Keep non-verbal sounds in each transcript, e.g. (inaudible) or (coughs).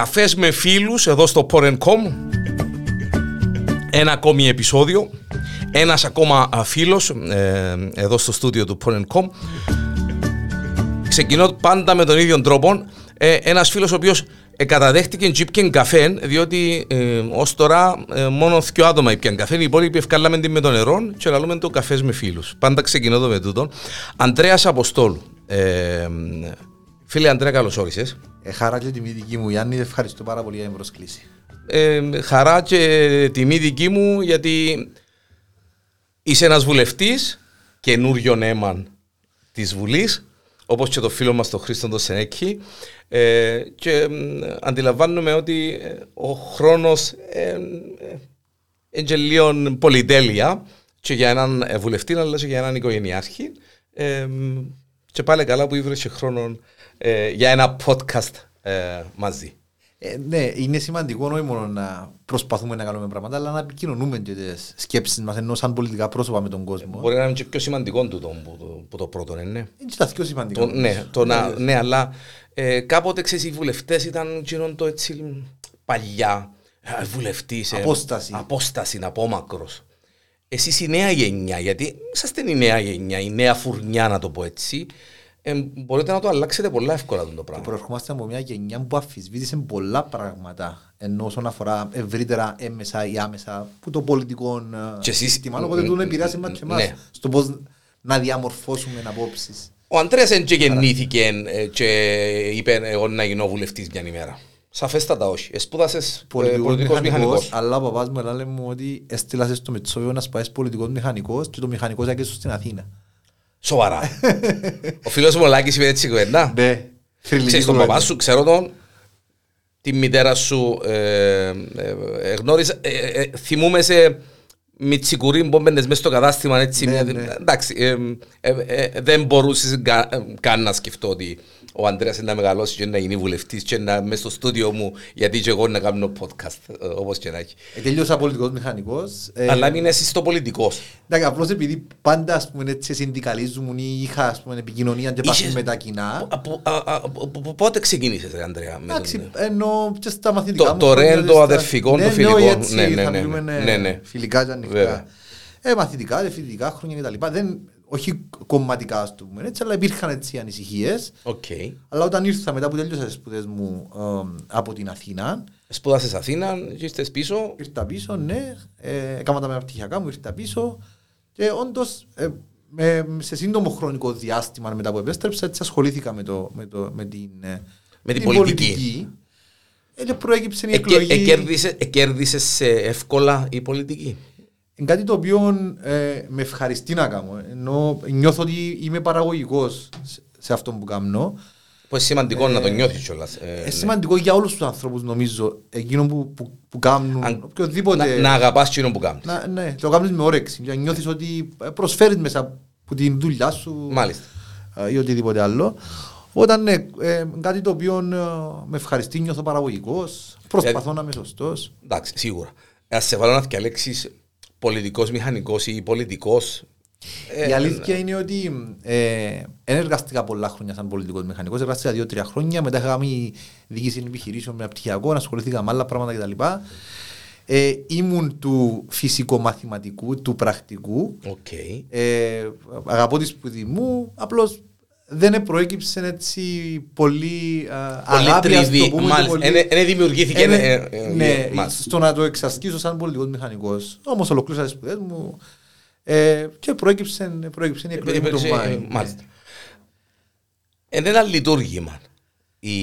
καφές με φίλους εδώ στο Porencom. Ένα ακόμη επεισόδιο. Ένας ακόμα φίλος ε, εδώ στο στούντιο του Porencom. Ξεκινώ πάντα με τον ίδιο τρόπο. Ε, ένας φίλος ο οποίος καταδέχτηκε τζίπκεν καφέ, διότι ε, ως τώρα ε, μόνο δύο άτομα ήπιαν καφέ. Οι υπόλοιποι ευκάλαμε την με το νερό και λαλούμε το καφές με φίλους. Πάντα ξεκινώ το με τούτο. Αντρέα Αποστόλου. Ε, φίλε Αντρέα, καλώς όρισες. Ε, χαρά και τιμή δική μου, Γιάννη. Ευχαριστώ πάρα πολύ για την πρόσκληση. Ε, χαρά και τιμή δική μου, γιατί είσαι ένας βουλευτής, καινούριο αίμα της Βουλής, όπως και το φίλο μας τον Χρήστο Σενέκη. Ε, και αντιλαμβάνομαι ότι ε, ο χρόνος είναι λίγο πολυτέλεια και για έναν βουλευτή αλλά και για έναν οικογενειάρχη ε, και πάλι καλά που ήβρεσε χρόνο για ένα podcast μαζί. Ε, ναι, είναι σημαντικό όχι μόνο να προσπαθούμε να κάνουμε πράγματα, αλλά να επικοινωνούμε και τις σκέψεις μας ενώ σαν πολιτικά πρόσωπα με τον κόσμο. Μπορεί να είναι και πιο σημαντικό το, που, το, που το πρώτο, ναι. Είναι τα πιο σημαντικό. Το, ναι, το να, ναι, αλλά ε, κάποτε ξέρεις, οι βουλευτές ήταν γίνον το έτσι παλιά. Ε, Βουλευτής. Ε, απόσταση. Απόσταση, απόμακρο. Εσείς η νέα γενιά, γιατί είσαστε η νέα γενιά, η νέα φουρνιά, να το πω έτσι. Ε, μπορείτε να το αλλάξετε πολλά εύκολα το πράγμα. Και προερχόμαστε από μια γενιά που αφισβήτησε πολλά πράγματα ενώ όσον αφορά ευρύτερα έμεσα ή άμεσα που το πολιτικό και σύστημα. Οπότε του επηρεάσει μα και εμάς ναι. στο πώς να διαμορφώσουμε απόψεις. Ο Αντρέα δεν γεννήθηκε ε, και είπε εγώ να γίνω βουλευτής μια ημέρα. Σαφέστατα όχι. Εσπούδασες πολιτικός μηχανικός. Αλλά ο παπάς μου έλεγε μου ότι έστειλα στο Μετσόβιο να σπάσει πολιτικός μηχανικός και το μηχανικός έκανε στην Αθήνα. Σοβαρά. (laughs) ο φίλος μου Λάκη είπε έτσι κουβέντα. Ναι. Ξέρεις τον παπά σου, ξέρω τον, τη μητέρα σου ε, ε, ε, γνώρισα, ε, ε, θυμούμε σε μιτσικουρί μπόμπεντες μέσα στο κατάστημα έτσι. Ναι, ναι. Εντάξει, ε, ε, δεν μπορούσες καν να σκεφτώ ότι ο Αντρέας να μεγαλώσει και να γίνει βουλευτής και να μέσα στο στούντιο μου γιατί και εγώ να κάνω podcast ε, όπως και να έχει. Ε, τελείωσα πολιτικός μηχανικός. Ε, Αλλά μην είσαι στο πολιτικός. Εντάξει, απλώς επειδή πάντα ας πούμε έτσι συνδικαλίζουν ή είχα ας πούμε επικοινωνία και πάση με τα κοινά. Πότε ξεκίνησες ρε Αντρέα. Εντάξει, ενώ και στα μαθητικά μου. Το ρεν, το αδερφικό, το φιλικό. Ναι, ναι, ναι. Φιλικά και ανοιχτά. Ε, μαθητικά, φοιτητικά χρόνια κτλ. Δεν, όχι κομματικά, ας πούμε, έτσι, αλλά υπήρχαν έτσι ανησυχίες. Okay. Αλλά όταν ήρθα μετά που τελείωσα τι σπουδές μου ε, από την Αθήνα. Σπούδασε Αθήνα, ήρθε πίσω. Ήρθα πίσω, ναι. Ε, έκανα τα μεταπτυχιακά μου, ήρθα πίσω. Και όντως ε, με, σε σύντομο χρονικό διάστημα μετά που επέστρεψα, έτσι ασχολήθηκα με, το, με, το, με την, ε, με την, την πολιτική. πολιτική. Ε, προέκυψε η εκλογή. Εκέρδισε εύκολα η πολιτική; Είναι κάτι το οποίο ε, με ευχαριστεί να κάνω. Ενώ νιώθω ότι είμαι παραγωγικός σε αυτό που κάνω. Που είναι σημαντικό ε, να το νιώθεις κιόλας. Ε, είναι ναι. σημαντικό για όλους τους ανθρώπους, νομίζω. Εκείνο που, που, που κάνουν. Αν, οποιοδήποτε. Να, να αγαπάς εκείνο που κάνουν. Ναι, το κάνεις με όρεξη. Για νιώθεις ότι προσφέρεις μέσα από την δουλειά σου. Μάλιστα. ή οτιδήποτε άλλο. Όταν ναι, ε, κάτι το οποίο ε, με ευχαριστεί, νιώθω παραγωγικός. Προσπαθώ να είμαι σωστός. Εντάξει, σίγουρα. Α σε βάλω να διαλέξει πολιτικός μηχανικός ή πολιτικός. Η αλήθεια είναι ότι ε, δεν εργαστήκα πολλά χρόνια σαν πολιτικός μηχανικός. Εργαστήκα δύο-τρία χρόνια. Μετά είχα κάνει διοίκηση επιχειρήσεων με πτυχιακό, ασχολήθηκα με άλλα πράγματα κτλ. Ε, ήμουν του φυσικο-μαθηματικού, του πρακτικού. Okay. Ε, αγαπώ τη σπουδή μου. Απλώς δεν προέκυψε έτσι πολύ αγάπη, ας το πούμε. Δεν δημιουργήθηκε. Ε, ε, ναι, στο να το εξασκήσω σαν πολιτικός μηχανικός. Όμως ολοκλήρωσα τις σπουδές μου ε, και προέκυψε, προέκυψε η εκλογή του Μάλιστα. Είναι ένα λειτουργήμα η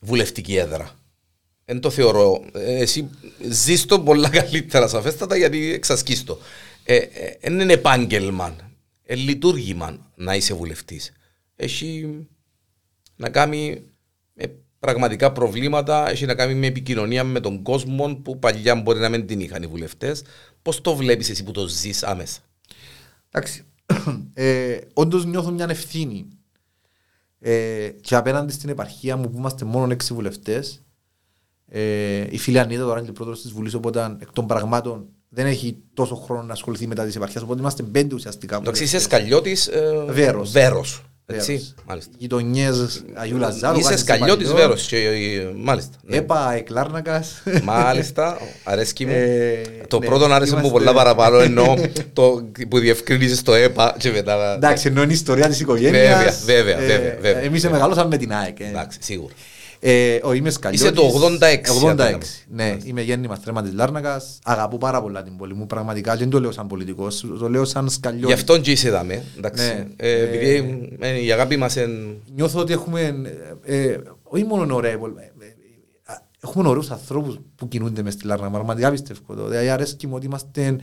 βουλευτική έδρα. Δεν το θεωρώ. Εσύ ζεις το πολλά καλύτερα σαφέστατα γιατί εξασκείς το. Δεν είναι επάγγελμα. Είναι λειτουργήμα να είσαι βουλευτής έχει να κάνει με πραγματικά προβλήματα, έχει να κάνει με επικοινωνία με τον κόσμο που παλιά μπορεί να μην την είχαν οι βουλευτές. Πώς το βλέπεις εσύ που το ζεις άμεσα; Εντάξει. (clears throat) Ε, Όντως νιώθω μια ευθύνη. Ε, και απέναντι στην επαρχία μου που είμαστε μόνο έξι βουλευτές, ε, η φίλη Ανίδα τώρα είναι πρόεδρος της Βουλής, οπότε εκ των πραγμάτων δεν έχει τόσο χρόνο να ασχοληθεί μετά της επαρχίας. Οπότε είμαστε πέντε ουσιαστικά. Εντάξει, είσαι σκαλιώτης ε, Βέρος. Έτσι, μάλιστα. Γειτονιές Αγίου Λαζάρου. Είσαι Βάσης σκαλιώτης Τσεπαλιών. Βέρος και, ε, μάλιστα. ναι. Έπα εκλάρνακας. Μάλιστα, αρέσκει μου. Ε, Το ναι, πρώτο άρεσε μου είμαστε- πολλά παραπάνω ενώ το που διευκρίνησες το ΕΠΑ και μετά... Εντάξει, ενώ είναι η ιστορία της οικογένειας. Βέβαια, βέβαια, Ε, βέβαια, βέβαια. Εμείς μεγαλώσαμε με την ΑΕΚ. ε. Εντάξει, σίγουρα. Ε, ο, είμαι Σκαλιώτης. Είσαι το 86, 86. Αντένα. Ναι, είμαι γέννημα στρέμμα της Λάρνακας. Αγαπώ πάρα πολλά την πόλη μου. Πραγματικά δεν το λέω σαν πολιτικός. Το λέω σαν Γι' Σκαλιώτης. αυτόν και είσαι εδώ, εντάξει. Ναι. Ε, Ε, Επειδή ε, η αγάπη μας είναι... Νιώθω ότι έχουμε, ε, ε, όχι μόνο ωραία, ε, ε, έχουμε ωραίους ανθρώπους που κινούνται μες στη Λάρνα. Πραγματικά πιστεύω το. Δηλαδή αρέσκει μου ότι είμαστε,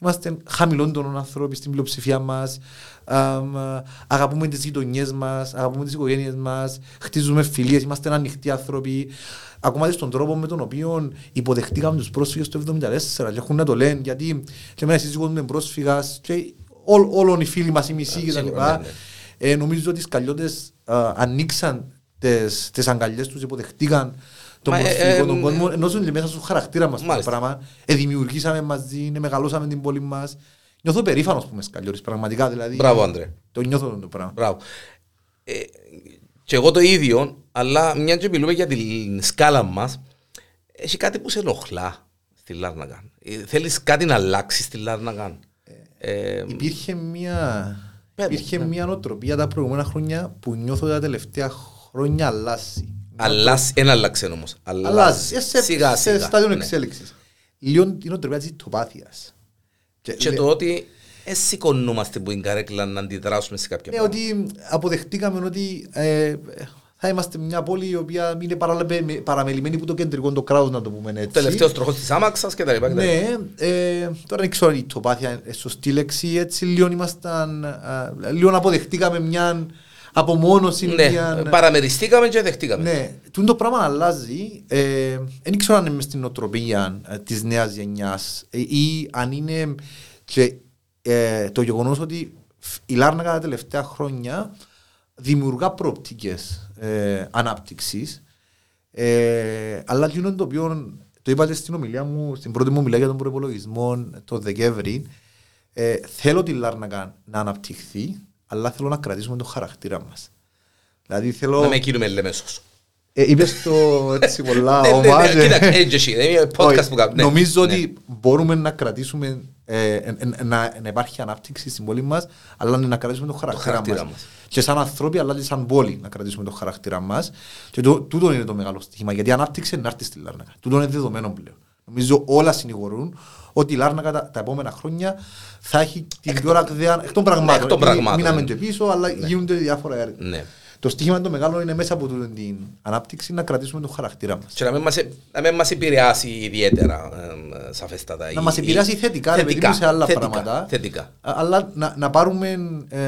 είμαστε χαμηλών των ανθρώπων στην πλειοψηφία μας. Αμ, αγαπούμε τις γειτονιές μας, αγαπούμε τις οικογένειες μας, χτίζουμε φιλίες, είμαστε ανοιχτοί άνθρωποι. Ακόμα και στον τρόπο με τον οποίο υποδεχτήκαμε τους πρόσφυγες το 1974 και έχουν να το λένε γιατί και εμένα σύζυγος μου είναι πρόσφυγας και ό, όλων οι φίλοι μας οι μισοί και τα σίγουρα, λοιπά. ναι, ναι. Ε, νομίζω ότι οι σκαλιώτες α, ανοίξαν τις, τις αγκαλιές τους, υποδεχτήκαν τον Μα, ε, προσφυγικό ε, τον μ, κόσμο, ενώ είναι μέσα στο χαρακτήρα μας το Μάλιστα. πράγμα. Ε, δημιουργήσαμε μαζί, ε, μεγαλώσαμε την πόλη μας. Νιώθω περήφανος που είμαι σκαλιώτης, πραγματικά δηλαδή. Μπράβο, Άντρε. Το νιώθω το πράγμα. Μπράβο. Ε, και εγώ το ίδιο, αλλά μια και μιλούμε για την σκάλα μας, έχει κάτι που σε ενοχλά στη Λάρναγκαν. Ε, θέλεις κάτι να αλλάξεις στη Λάρναγκαν. Ε, Υπήρχε μια, Πες μου, υπήρχε ναι. μια νοοτροπία τα προηγούμενα χρόνια που νιώθω τα τελευταία χρόνια αλλάζει. Αλλάζει, δεν άλλαξε όμως. Αλλάζει. Ε, σε, Σιγά σε σιγά. στάδιο ναι. εξέλιξης. Λίγο η νοοτροπία της τοπάθειας. Και λέ- το ότι δεν σηκωνούμαστε που είναι καρέκλα να αντιδράσουμε σε κάποια Ναι, ότι αποδεχτήκαμε ότι ε, θα είμαστε μια πόλη η οποία είναι παραλεπε- παραμελημένη που το κεντρικό το κράτος να το πούμε έτσι. Τελευταίος τροχός της άμαξας και τα λοιπά. και τα λοιπά. Ναι, ε, τώρα δεν ξέρω αν η τοπάθεια είναι σωστή λέξη, έτσι λίγο ήμασταν, α, λίγο αποδεχτήκαμε μια απομόνωση. Ναι, μια... παραμεριστήκαμε και δεχτήκαμε. Ναι, τούτο το πράγμα αλλάζει. Ε, δεν ξέρω αν είναι μες στην νοοτροπία ε, της νέας γενιάς ε, ή αν είναι και, ε, το γεγονός ότι φ- η Λάρνακα τα τελευταία χρόνια δημιουργά προοπτικές ε, ανάπτυξης ε, αλλά εκείνο το οποίο το είπατε στην ομιλία μου, στην πρώτη μου ομιλία για τον προπολογισμό το Δεκέμβρη ε, θέλω τη Λάρνακα να αναπτυχθεί αλλά θέλω να κρατήσουμε τον χαρακτήρα μας. Δηλαδή θέλω... Να με εκείνουμε λεμέσος. Ε, είπες το έτσι πολλά Ναι, ναι, ναι, ομάζ, ε. Κοίταξε, έτσι εσύ, δεν είναι podcast Όχι, που κάνουμε. Ναι, Νομίζω ναι. ότι μπορούμε να κρατήσουμε, ε, ε, ε, να, να υπάρχει ανάπτυξη στην πόλη μας, αλλά να κρατήσουμε τον χαρακτήρα, χαρακτήρα μας. μας. Και σαν ανθρώποι, αλλά και σαν πόλη να κρατήσουμε τον χαρακτήρα μας. Και το, τούτο είναι το μεγάλο στοίχημα, γιατί η ανάπτυξη είναι να έρθεις στη Λάρνακα. Τούτο είναι δεδομένο πλέον. Νομίζω όλα συνηγορούν ότι η Λάρνακα τα, τα επόμενα χρόνια θα έχει την πιο ραγδαία εκ των πραγμάτων. εκ των Μη- πραγμάτων, Μείναμε ναι. και πίσω, αλλά γίνονται διάφορα έργα. Ναι. Το στοίχημα το μεγάλο είναι μέσα από τούτη την ανάπτυξη να κρατήσουμε τον χαρακτήρα μας. Και να μην μας, να μην μας επηρεάσει ιδιαίτερα, ε, σαφέστατα. Να η- μας επηρεάσει η- θετικά, ρε παιδί μου, σε άλλα θετικά, πράγματα. Θετικά. Α- Αλλά να, να, πάρουμε, ε,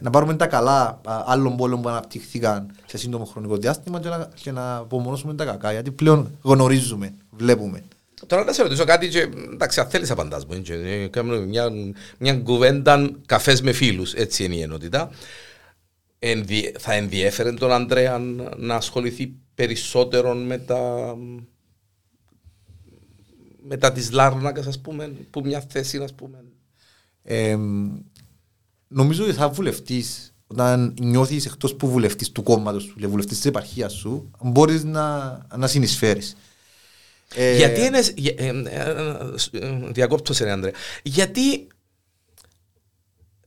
να πάρουμε τα καλά α, άλλων πόλεων που αναπτυχθήκαν σε σύντομο χρονικό διάστημα και να, και να απομονώσουμε τα κακά. Γιατί πλέον γνωρίζουμε, βλέπουμε. Τώρα να σε ρωτήσω κάτι και εντάξει, αν θέλεις απαντάς μου. και, ε, Κάνουμε μια, μια κουβέντα καφές με φίλους, έτσι είναι η ενότητα. Ενδι, θα ενδιέφερε τον Ανδρέα να ασχοληθεί περισσότερο με τα μετά της Λάρνακας, ας πούμε, που μια θέση, ας πούμε; Ε, νομίζω ότι θα βουλευτή όταν νιώθεις εκτός που βουλευτής του κόμματος σου και βουλευτής της επαρχίας σου, μπορείς να, να συνεισφέρεις. Ε, Γιατί είναι. για- ε, ε, ε, ε, Διακόπτω σε, Ανδρέα. Γιατί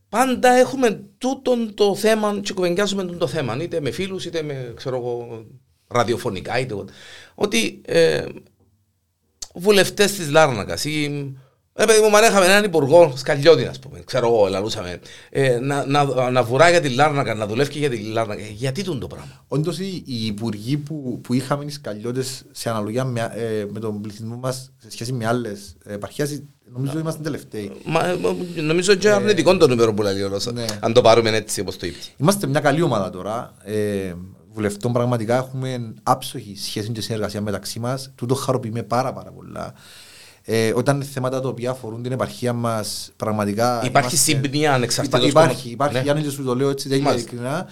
πάντα έχουμε τούτον το θέμα και κουβεντιάζουμε τούτο το θέμα, είτε με φίλους, είτε με ξέρω εγώ, ραδιοφωνικά, είτε ό,τι. Ότι ε, βουλευτές της Λάρνακας ή ε, παιδί μου, αν είχαμε έναν υπουργό σκαλιώτη, ας πούμε, ξέρω εγώ, λαλούσαμε, ε, να, να, να βουράει για τη Λάρνακα, να δουλεύει για τη Λάρνακα. Γιατί τούτο το πράγμα; Όντως οι, οι υπουργοί που, που είχαμε οι σκαλιώτες σε αναλογία με, ε, με τον πληθυσμό μας σε σχέση με άλλες επαρχίε, νομίζω είμαστε τελευταίοι. Μα, ε, νομίζω και αρνητικό το νούμερο που λέει ο Ρώσος, Ναι. αν το πάρουμε έτσι όπως το είπε. Είμαστε μια καλή ομάδα τώρα. Ε, βουλευτών πραγματικά έχουμε άψογη σχέση και συνεργασία μεταξύ μας. Τούτο χαροποιούμε πάρα, πάρα πολλά. Ε, όταν είναι θέματα τα οποία αφορούν την επαρχία μας, πραγματικά. Υπάρχει συμπνία ανεξαρτήτως Υπά, υπάρχει, κόμμα- υπάρχει. Ναι. Γιάννη, και σου το λέω έτσι, δεν είναι Μάλιστα. ειλικρινά.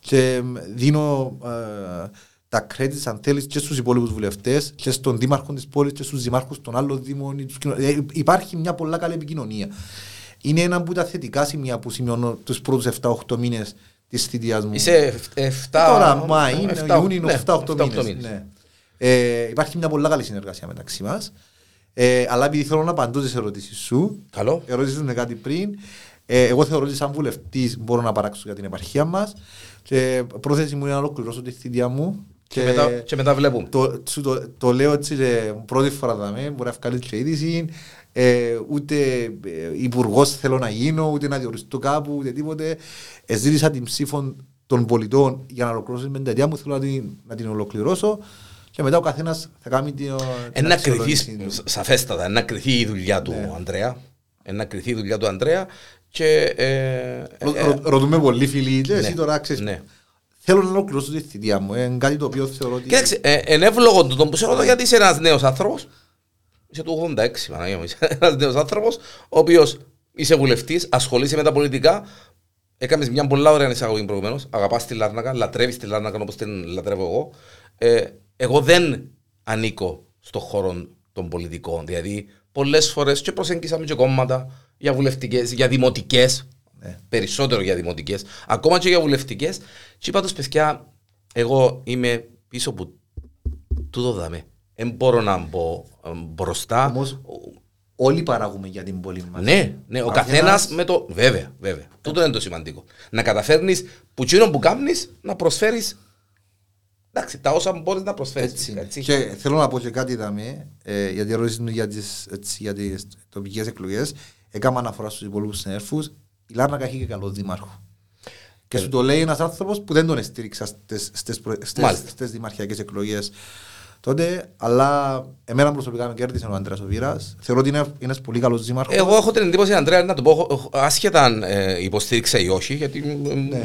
Και μ, δίνω ε, τα credits, αν θέλεις, και στους υπόλοιπους βουλευτές, και στον δήμαρχο της πόλης, και στους δημάρχους των άλλων δήμων. ή τους κοινο- ε, υπάρχει μια πολλά καλή επικοινωνία. Είναι ένα από τα θετικά σημεία που σημειώνω τους πρώτους 7-8 μήνες της θητείας μου. Είσαι 7... Τώρα, Μάη, Ιούνιο, ναι, 7-8 7-8 μήνες. Ναι. Ε, υπάρχει μια πολύ καλή συνεργασία μεταξύ μας. Ε, αλλά επειδή θέλω να απαντώ τις ερωτήσεις σου, Καλό. ερώτησες με κάτι πριν, ε, εγώ θεωρώ ότι σαν βουλευτής μπορώ να παράξω για την επαρχία μας και πρόθεση μου είναι να ολοκληρώσω τη θητεία μου Και, μετά, και μετά βλέπουμε. το, σου το, το λέω έτσι και πρώτη φορά δαμέ, μπορεί να βγάλεις και είδηση, ε, ούτε ε, υπουργός θέλω να γίνω, ούτε να διοριστώ κάπου, ούτε τίποτε. Ε, ζήτησα την ψήφο των πολιτών για να ολοκληρώσω την πενταετία μου, θέλω να την, να την ολοκληρώσω και μετά ο καθένας θα κάνει την. την Ένα αξιολόγηση κρυθεί, του. σαφέστατα, να κρυθεί η δουλειά του Ναι. Ανδρέα. Ένα κρυθεί η δουλειά του Ανδρέα και... Ε, Ρω- ε, ρω- Ρωτούμε πολύ φίλοι, και ναι, εσύ τώρα ξέρεις, ναι. θέλω να ολοκληρώσω τη θητεία μου. Είναι κάτι το οποίο θεωρώ ότι. Κοίταξε, ε, εν εύλογο του τον που σε ρωτώ γιατί είσαι ένας νέος άνθρωπος, είσαι του 86, Παναγία μου, είσαι (laughs) ένας νέος άνθρωπος, ο οποίος είσαι βουλευτής, ασχολείσαι με τα πολιτικά, έκαμες μια πολλά ωραία εισαγωγή προηγουμένως, αγαπάς τη Λάρνακα, λατρεύεις τη Λάρνακα όπως την λατρεύω εγώ. Ε, εγώ δεν ανήκω στον χώρο των πολιτικών, δηλαδή πολλές φορές και προσεγγίσαμε και κόμματα για βουλευτικές, για δημοτικές, Ναι. περισσότερο για δημοτικές, ακόμα και για βουλευτικές. Και είπα τους παιδιά, εγώ είμαι πίσω από τούτο δάμε. Δεν μπορώ να μπω ε, μπροστά. Όμως, όλοι παράγουμε για την πόλη μας. Ναι, ναι, ο Καθένας- καθένα με το. Βέβαια, βέβαια. Τούτο είναι το σημαντικό. Να καταφέρνεις που τσίνο που κάνεις να προσφέρεις. Εντάξει, τα όσα μπορείς να προσφέρεις. Έτσι. είναι. Και θέλω να πω και κάτι δαμέ, ε, γιατί ερώτηση μου για τις, έτσι, για τις τοπικές εκλογές. Έκανα αναφορά στους υπόλοιπους συνέρφους. Η Λάρνακα έχει και καλό δήμαρχο. Και σου το λέει ένας άνθρωπος που δεν τον εστήριξα στις, στις, προ- στις, Μάλιστα. στις δημαρχιακές εκλογές τότε, αλλά εμένα προσωπικά με κέρδισε ο Αντρέας ο Βίρας. Θεωρώ ότι είναι είναι ένας πολύ καλός δήμαρχος. Εγώ έχω την εντύπωση, Αντρέα, να το πω, έχω- άσχετα αν ε, υποστήριξα ή όχι, γιατί Ναι.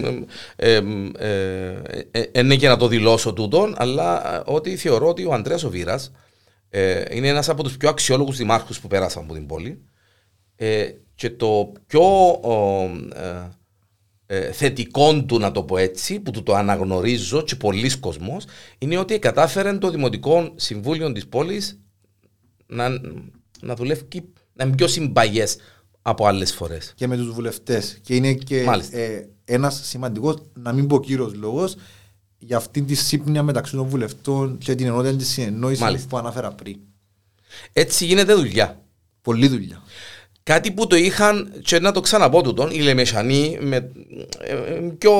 ε, ε, ε, ε, ε, είναι και να το δηλώσω τούτον, αλλά ε, ότι θεωρώ ότι ο Ανδρέας ο Βίρας ε, είναι ένας από τους πιο αξιόλογους δημάρχους που πέρασαν από την πόλη ε, και το πιο ο, ε, ε, θετικό του, να το πω έτσι, που του το αναγνωρίζω και πολλοί κόσμος, είναι ότι κατάφερε το Δημοτικό Συμβούλιο της πόλης να, να δουλεύει και- να είναι πιο συμπαγές από άλλες φορές. και με τους βουλευτές. Και είναι και Μάλιστα. ε, ένας σημαντικός, να μην πω κύριος λόγος, για αυτήν τη σύμπνοια μεταξύ των βουλευτών και την ενότητα της συνεννόησης Μάλιστα. που αναφέρα πριν. Έτσι γίνεται δουλειά. Πολλή δουλειά. Κάτι που το είχαν, και να το ξαναπώ τούτον, οι Λεμεσανοί με, ε, ε, πιο,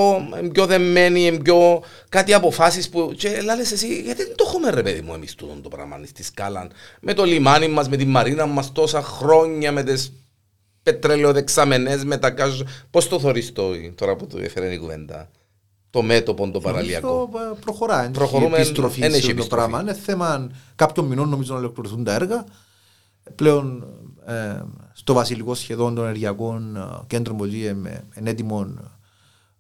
ε, πιο δεμένοι, ε, πιο κάτι αποφάσεις που και λες εσύ, γιατί δεν το έχουμε ρε παιδί μου εμείς τούτον το πράγμα στη σκάλα, με το λιμάνι μας, με τη μαρίνα μας τόσα χρόνια, με τις πετρελαιοδεξαμενές, με τα κάζ... Πώς το θωρείς το, τώρα που το έφερε η κουβέντα, το μέτωπο, το παραλιακό; Νομίζω, ε, προχωρά. Δεν Προχωρούμε, έχει επιστροφή δεν σε έχει αυτό το επιστροφή. πράγμα. Είναι θέμα κάποιων μηνών νομίζω να ολοκληρωθούν τα έργα. Πλέον ε, στο βασιλικό σχεδόν των ενεργειακών ε, κέντρων που είναι έτοιμο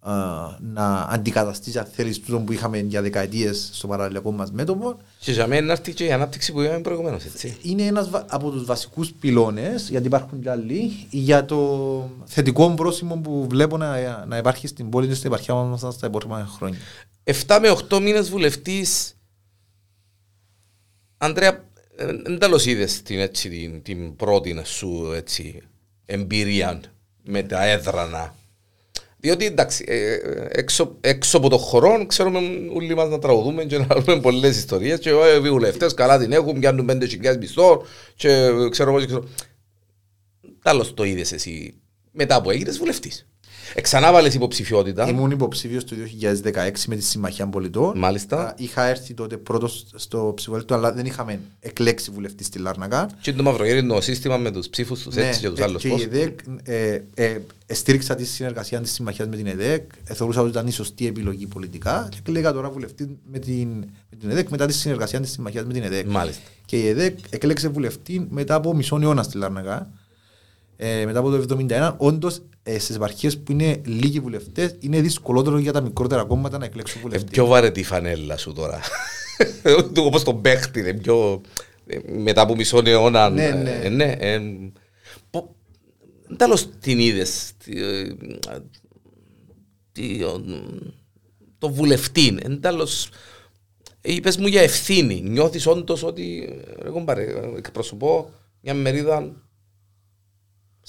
ε, να αντικαταστήσει αν θέλεις τούτο που είχαμε για δεκαετίες στο παραλληλικό μας μέτωπο. Και για μένα έρθει και η ανάπτυξη που είπαμε προηγουμένως, έτσι. Είναι ένας βα- από τους βασικούς πυλώνες, γιατί υπάρχουν και άλλοι, για το θετικό πρόσημο που βλέπω να, να υπάρχει στην πόλη και στην επαρχία μας στα επόμενα χρόνια. 7 με 8 μήνες βουλευτής Αντρέα, δεν τέλος είδες την, έτσι, την, την πρώτη σου έτσι, εμπειρία με τα έδρανα. Διότι εντάξει, ε, ε, έξω, έξω από το χώρο ξέρουμε όλοι μας να τραγουδούμε και να λέμε πολλές ιστορίες και ε, οι βουλευτές καλά την έχουν, πιάνουν 5.000 μισθό και ε, ξέρω εγώ και ξέρω. Τέλος το είδες εσύ μετά που έγινες βουλευτής. Εξανάβαλες υποψηφιότητα. Ήμουν υποψήφιος το 2016 με τη Συμμαχία Πολιτών. Μάλιστα. Α, Είχα έρθει τότε πρώτος στο ψηφοδέλτιο, αλλά δεν είχαμε εκλέξει βουλευτή στη Λάρνακα. Και το μαυρογέρι είναι το σύστημα με τους ψήφους τους έτσι και τους ε, άλλους και πώς. η ΕΔΕΚ ε, ε, ε, στήριξα τη συνεργασία της Συμμαχίας με την ΕΔΕΚ. Ε, θεωρούσα ότι ήταν η σωστή επιλογή πολιτικά και εκλέγα τώρα βουλευτή με την, με την ΕΔΕΚ μετά τη συνεργασία της Συμμαχίας με την ΕΔΕΚ. Μάλιστα. Και η ΕΔΕΚ εκλέξε βουλευτή μετά από μισό αιώνα στη Λάρνακα. Ε, μετά από το 1971, όντως ε, στις επαρχίες που είναι λίγοι βουλευτές, είναι δυσκολότερο για τα μικρότερα κόμματα να εκλέξουν Ε, βουλευτή. πιο βαρετή η φανέλα σου τώρα. Του (laughs) όπως τον παίχτη, είναι πιο... ε, μετά από μισό αιώνα. Ναι, ε, ναι. ε, ναι, ε, πο- Τέλος την είδες. τι, ε, τι, ο, το βουλευτή. Εν τέλος, είπες μου για ευθύνη. Νιώθεις όντως ότι ε, εγώ μπαρε, εκπροσωπώ μια μερίδα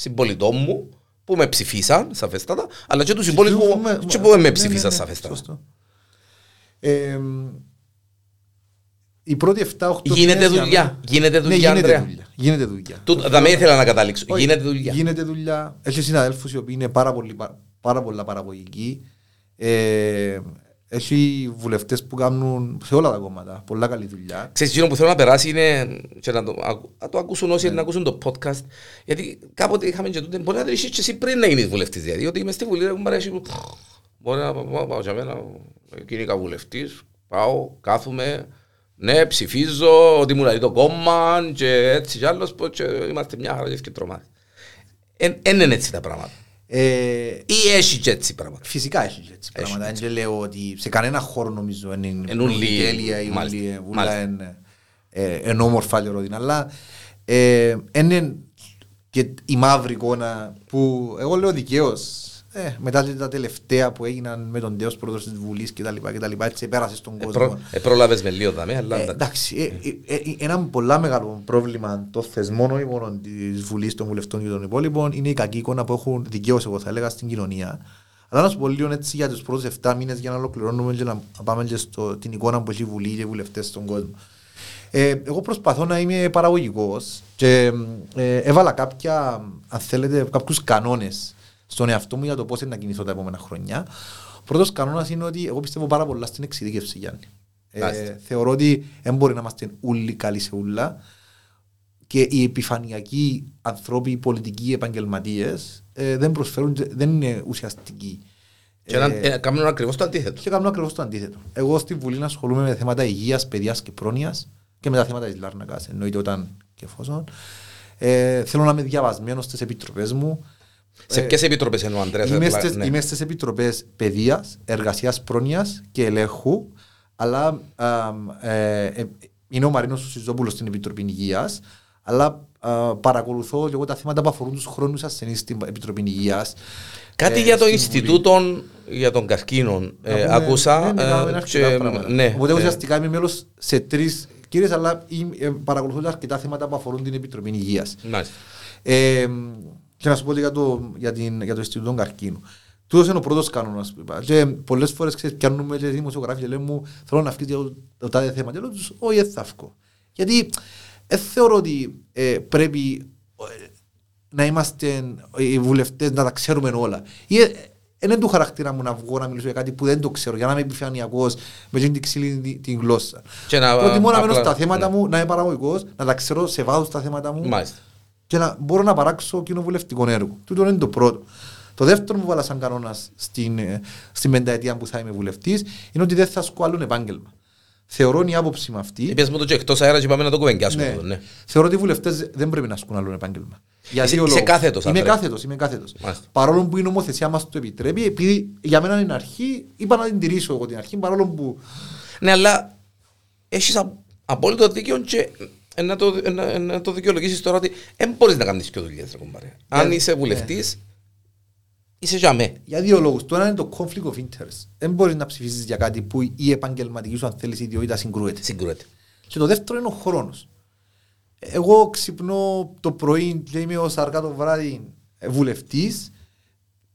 συμπολιτών μου που με ψηφίσαν σαφέστατα, αλλά και τους υπόλοιπους Και που, με- και που δεν με ναι, ψηφίσαν ναι, ναι, σαφέστατα. σωστό. Ε, οι πρώτοι 7-8 Γίνεται μήνες για δουλειά. μένα- Γίνεται Ναι, δουλειά, γίνεται Ανδρέα. δουλειά. Γίνεται δουλειά. Του- Θα με ήθελα να καταλήξω. Όχι, Γίνεται δουλειά. Γίνεται δουλειά. Έχει συναδέλφους οι οποίοι είναι πάρα, πολύ, πάρα πολλά παραγωγικοί. Ε, έχει βουλευτές που κάνουν σε όλα τα κόμματα πολλά καλή δουλειά. Ξέρεις, εκείνο που θέλω να περάσει είναι και να το, ακου- να το ακούσουν όσοι να ακούσουν το podcast. Γιατί κάποτε είχαμε και τούτε, μπορεί να το έχεις και εσύ πριν να γίνεις βουλευτής. Δηλαδή, ότι είμαι στη Βουλή, μου αρέσει που μπορεί να πάω, πάω για μένα, γίνηκα βουλευτής, πάω, κάθομαι, ναι, ψηφίζω, ότι μου λέει το κόμμα και έτσι κι άλλος, πω, και είμαστε μια χαρά και τρομάδες. Δεν είναι έτσι τα πράγματα. Ε, Ή έχει και έτσι πράγματα. Φυσικά έχει και έτσι Έχει πράγματα. Δεν λέω ότι σε κανένα χώρο νομίζω είναι Εν ούλοι- τέλεια ή μάλιστα, ούλοι- ούλα μάλιστα. εν- ε, εν όμορφα και ρόδινα. Αλλά ε, είναι και η μαύρη εικόνα που εγώ λέω δικαίως ε, μετά τα τελευταία που έγιναν με τον τέος πρόεδρος της Βουλής και τα λοιπά και τα λοιπά έτσι πέρασε στον Ε, κόσμο. προ- ε, Πρόλαβες με λίγο δαμέ, αλλά Ε, εντάξει. εντάξει, ε, ε, ε, ένα πολλά μεγάλο πρόβλημα των θεσμών, όχι μόνο της Βουλής, των βουλευτών και των υπόλοιπων, είναι η κακή εικόνα που έχουν δικαίω, εγώ θα έλεγα, στην κοινωνία. Αλλά να σου πω λίγο έτσι για τους πρώτους 7 μήνες για να ολοκληρώνουμε και να πάμε και στην εικόνα που έχει η Βουλή και οι βουλευτές στον κόσμο. Ε, εγώ προσπαθώ να είμαι παραγωγικός και ε, έβαλα κάποια, αν θέλετε, κάποιους κανόνες στον εαυτό μου για το πώς να κινηθώ τα επόμενα χρόνια. Ο πρώτος κανόνας είναι ότι εγώ πιστεύω πάρα πολλά στην εξειδίκευση, Γιάννη. Μάλιστα. Ε, θεωρώ ότι δεν μπορεί να είμαστε όλοι καλοί σε ούλα και οι επιφανειακοί άνθρωποι, οι πολιτικοί επαγγελματίες ε, δεν προσφέρουν, δεν είναι ουσιαστικοί. Και να ε, κάνουν ακριβώς το αντίθετο. Και κάνω ακριβώς το αντίθετο. Εγώ στη Βουλή ασχολούμαι με θέματα υγείας, παιδείας και πρόνοιας και με τα θέματα της Λάρνακας, εννοείται όταν και εφόσον. Ε, θέλω να είμαι διαβασμένος στις επιτροπές μου. Σε ποιες επιτροπές είναι ο Ανδρέας. Είμαι απλά, στις, ναι. είμαι στις επιτροπές παιδείας, εργασίας πρόνοιας και ελέγχου, αλλά α, ε, ε, είναι ο Μαρίνος Σουζόπουλος στην Επιτροπή Υγείας, αλλά α, παρακολουθώ και εγώ τα θέματα που αφορούν τους χρόνους ασθενείς στην Επιτροπή Υγείας. Κάτι ε, για το στην Ινστιτούτο για τον καρκίνο. Βουλή. ε, Να πούμε- Άκουσα. ναι, ναι, ε, κάνουμε αρκετά και- πράγματα. ναι, Οπότε ε, ουσιαστικά είμαι μέλος σε τρεις κύριες, αλλά είμαι- ε, παρακολουθώ αρκετά θέματα που αφορούν την Επιτροπή Υγείας. Μάλιστα. Ε, και να σου πω και για το, για την, για το Ινστιτούτο Καρκίνου. Τούτος είναι ο πρώτος κανόνας που είπα. Και πολλές φορές ξέρεις, πιάνουμε και δημοσιογράφοι και λέμε μου θέλω να αυκείς για το, το τάδε θέμα. Και λέω τους, όχι δεν θα αυκώ. Γιατί δεν θεωρώ ότι ε, πρέπει ε, να είμαστε ε, οι βουλευτές να τα ξέρουμε όλα. Ή, ε, δεν είναι του χαρακτήρα μου να βγω να μιλήσω για κάτι που δεν το ξέρω, για να είμαι επιφανειακός με την ξύλινη την γλώσσα. Και να- Προτιμώ να μένω απλά- στα θέματα ναι. μου, να είμαι παραγωγικός, να τα ξέρω σε βάθος τα θέματα μου Μάλιστα. Και να μπορώ να παράξω κοινοβουλευτικό έργο. Τούτο είναι το πρώτο. Το δεύτερο που βάλα σαν κανόνας στην, ε, στην πενταετία που θα είμαι βουλευτής είναι ότι δεν θα ασκώ άλλο επάγγελμα. Θεωρώ η άποψη με αυτή. Είπες μου το και εκτός αέρας και πάμε να το κουβεντιάσουμε. Ναι. εδώ, ναι. Θεωρώ ότι οι βουλευτές δεν πρέπει να ασκούν άλλο επάγγελμα. Για Είσαι- δύο είσαι λόγους. κάθετος, Είμαι Ανδρέα. κάθετος, είμαι κάθετος. Μάλιστα. Παρόλο που η νομοθεσία μας το επιτρέπει, επειδή για μένα είναι αρχή, είπα να την τηρήσω εγώ την αρχή, παρόλο που. Ναι, αλλά έχεις α- απόλυτο δίκαιο και ε, να το, ε, να, ε, να το δικαιολογήσεις τώρα ότι δεν μπορείς να κάνεις πιο δουλειές, ρε κομπάρε. Αν Ναι. είσαι βουλευτής, είσαι για μέ. Για δύο λόγους. Το ένα είναι το conflict of interest. Δεν μπορείς να ψηφίσεις για κάτι που η επαγγελματική σου, αν θέλεις, ιδιότητα συγκρούεται. Συγκρούεται. Και το δεύτερο είναι ο χρόνος. Εγώ ξυπνώ το πρωί και είμαι ως αργά το βράδυ βουλευτής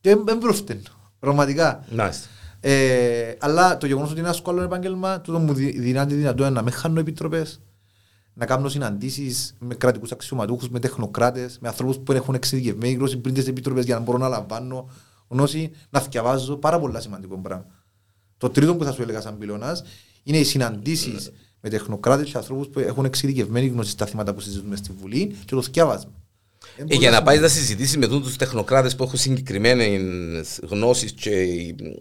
και δεν προφταίνω. Πραγματικά. Μάλιστα. Ε, αλλά το γεγονός ότι είναι ένα άλλο επάγγελμα, τούτο μου δι- δίνει τη δυνατότητα να με χάνω επιτροπές, να κάνω συναντήσεις με κρατικούς αξιωματούχους, με τεχνοκράτες, με ανθρώπους που έχουν εξειδικευμένη γνώση πριν τις επιτροπές για να μπορώ να λαμβάνω γνώση, να διαβάζω. Πάρα πολλά σημαντικό πράγμα. Το τρίτο που θα σου έλεγα σαν πυλώνας είναι οι συναντήσεις με τεχνοκράτες και ανθρώπους που έχουν εξειδικευμένη γνώση στα θέματα που συζητούμε στη Βουλή και το διάβασμα. Ε, για να πάει να συζητήσει με τους τεχνοκράτες που έχουν συγκεκριμένες γνώσεις και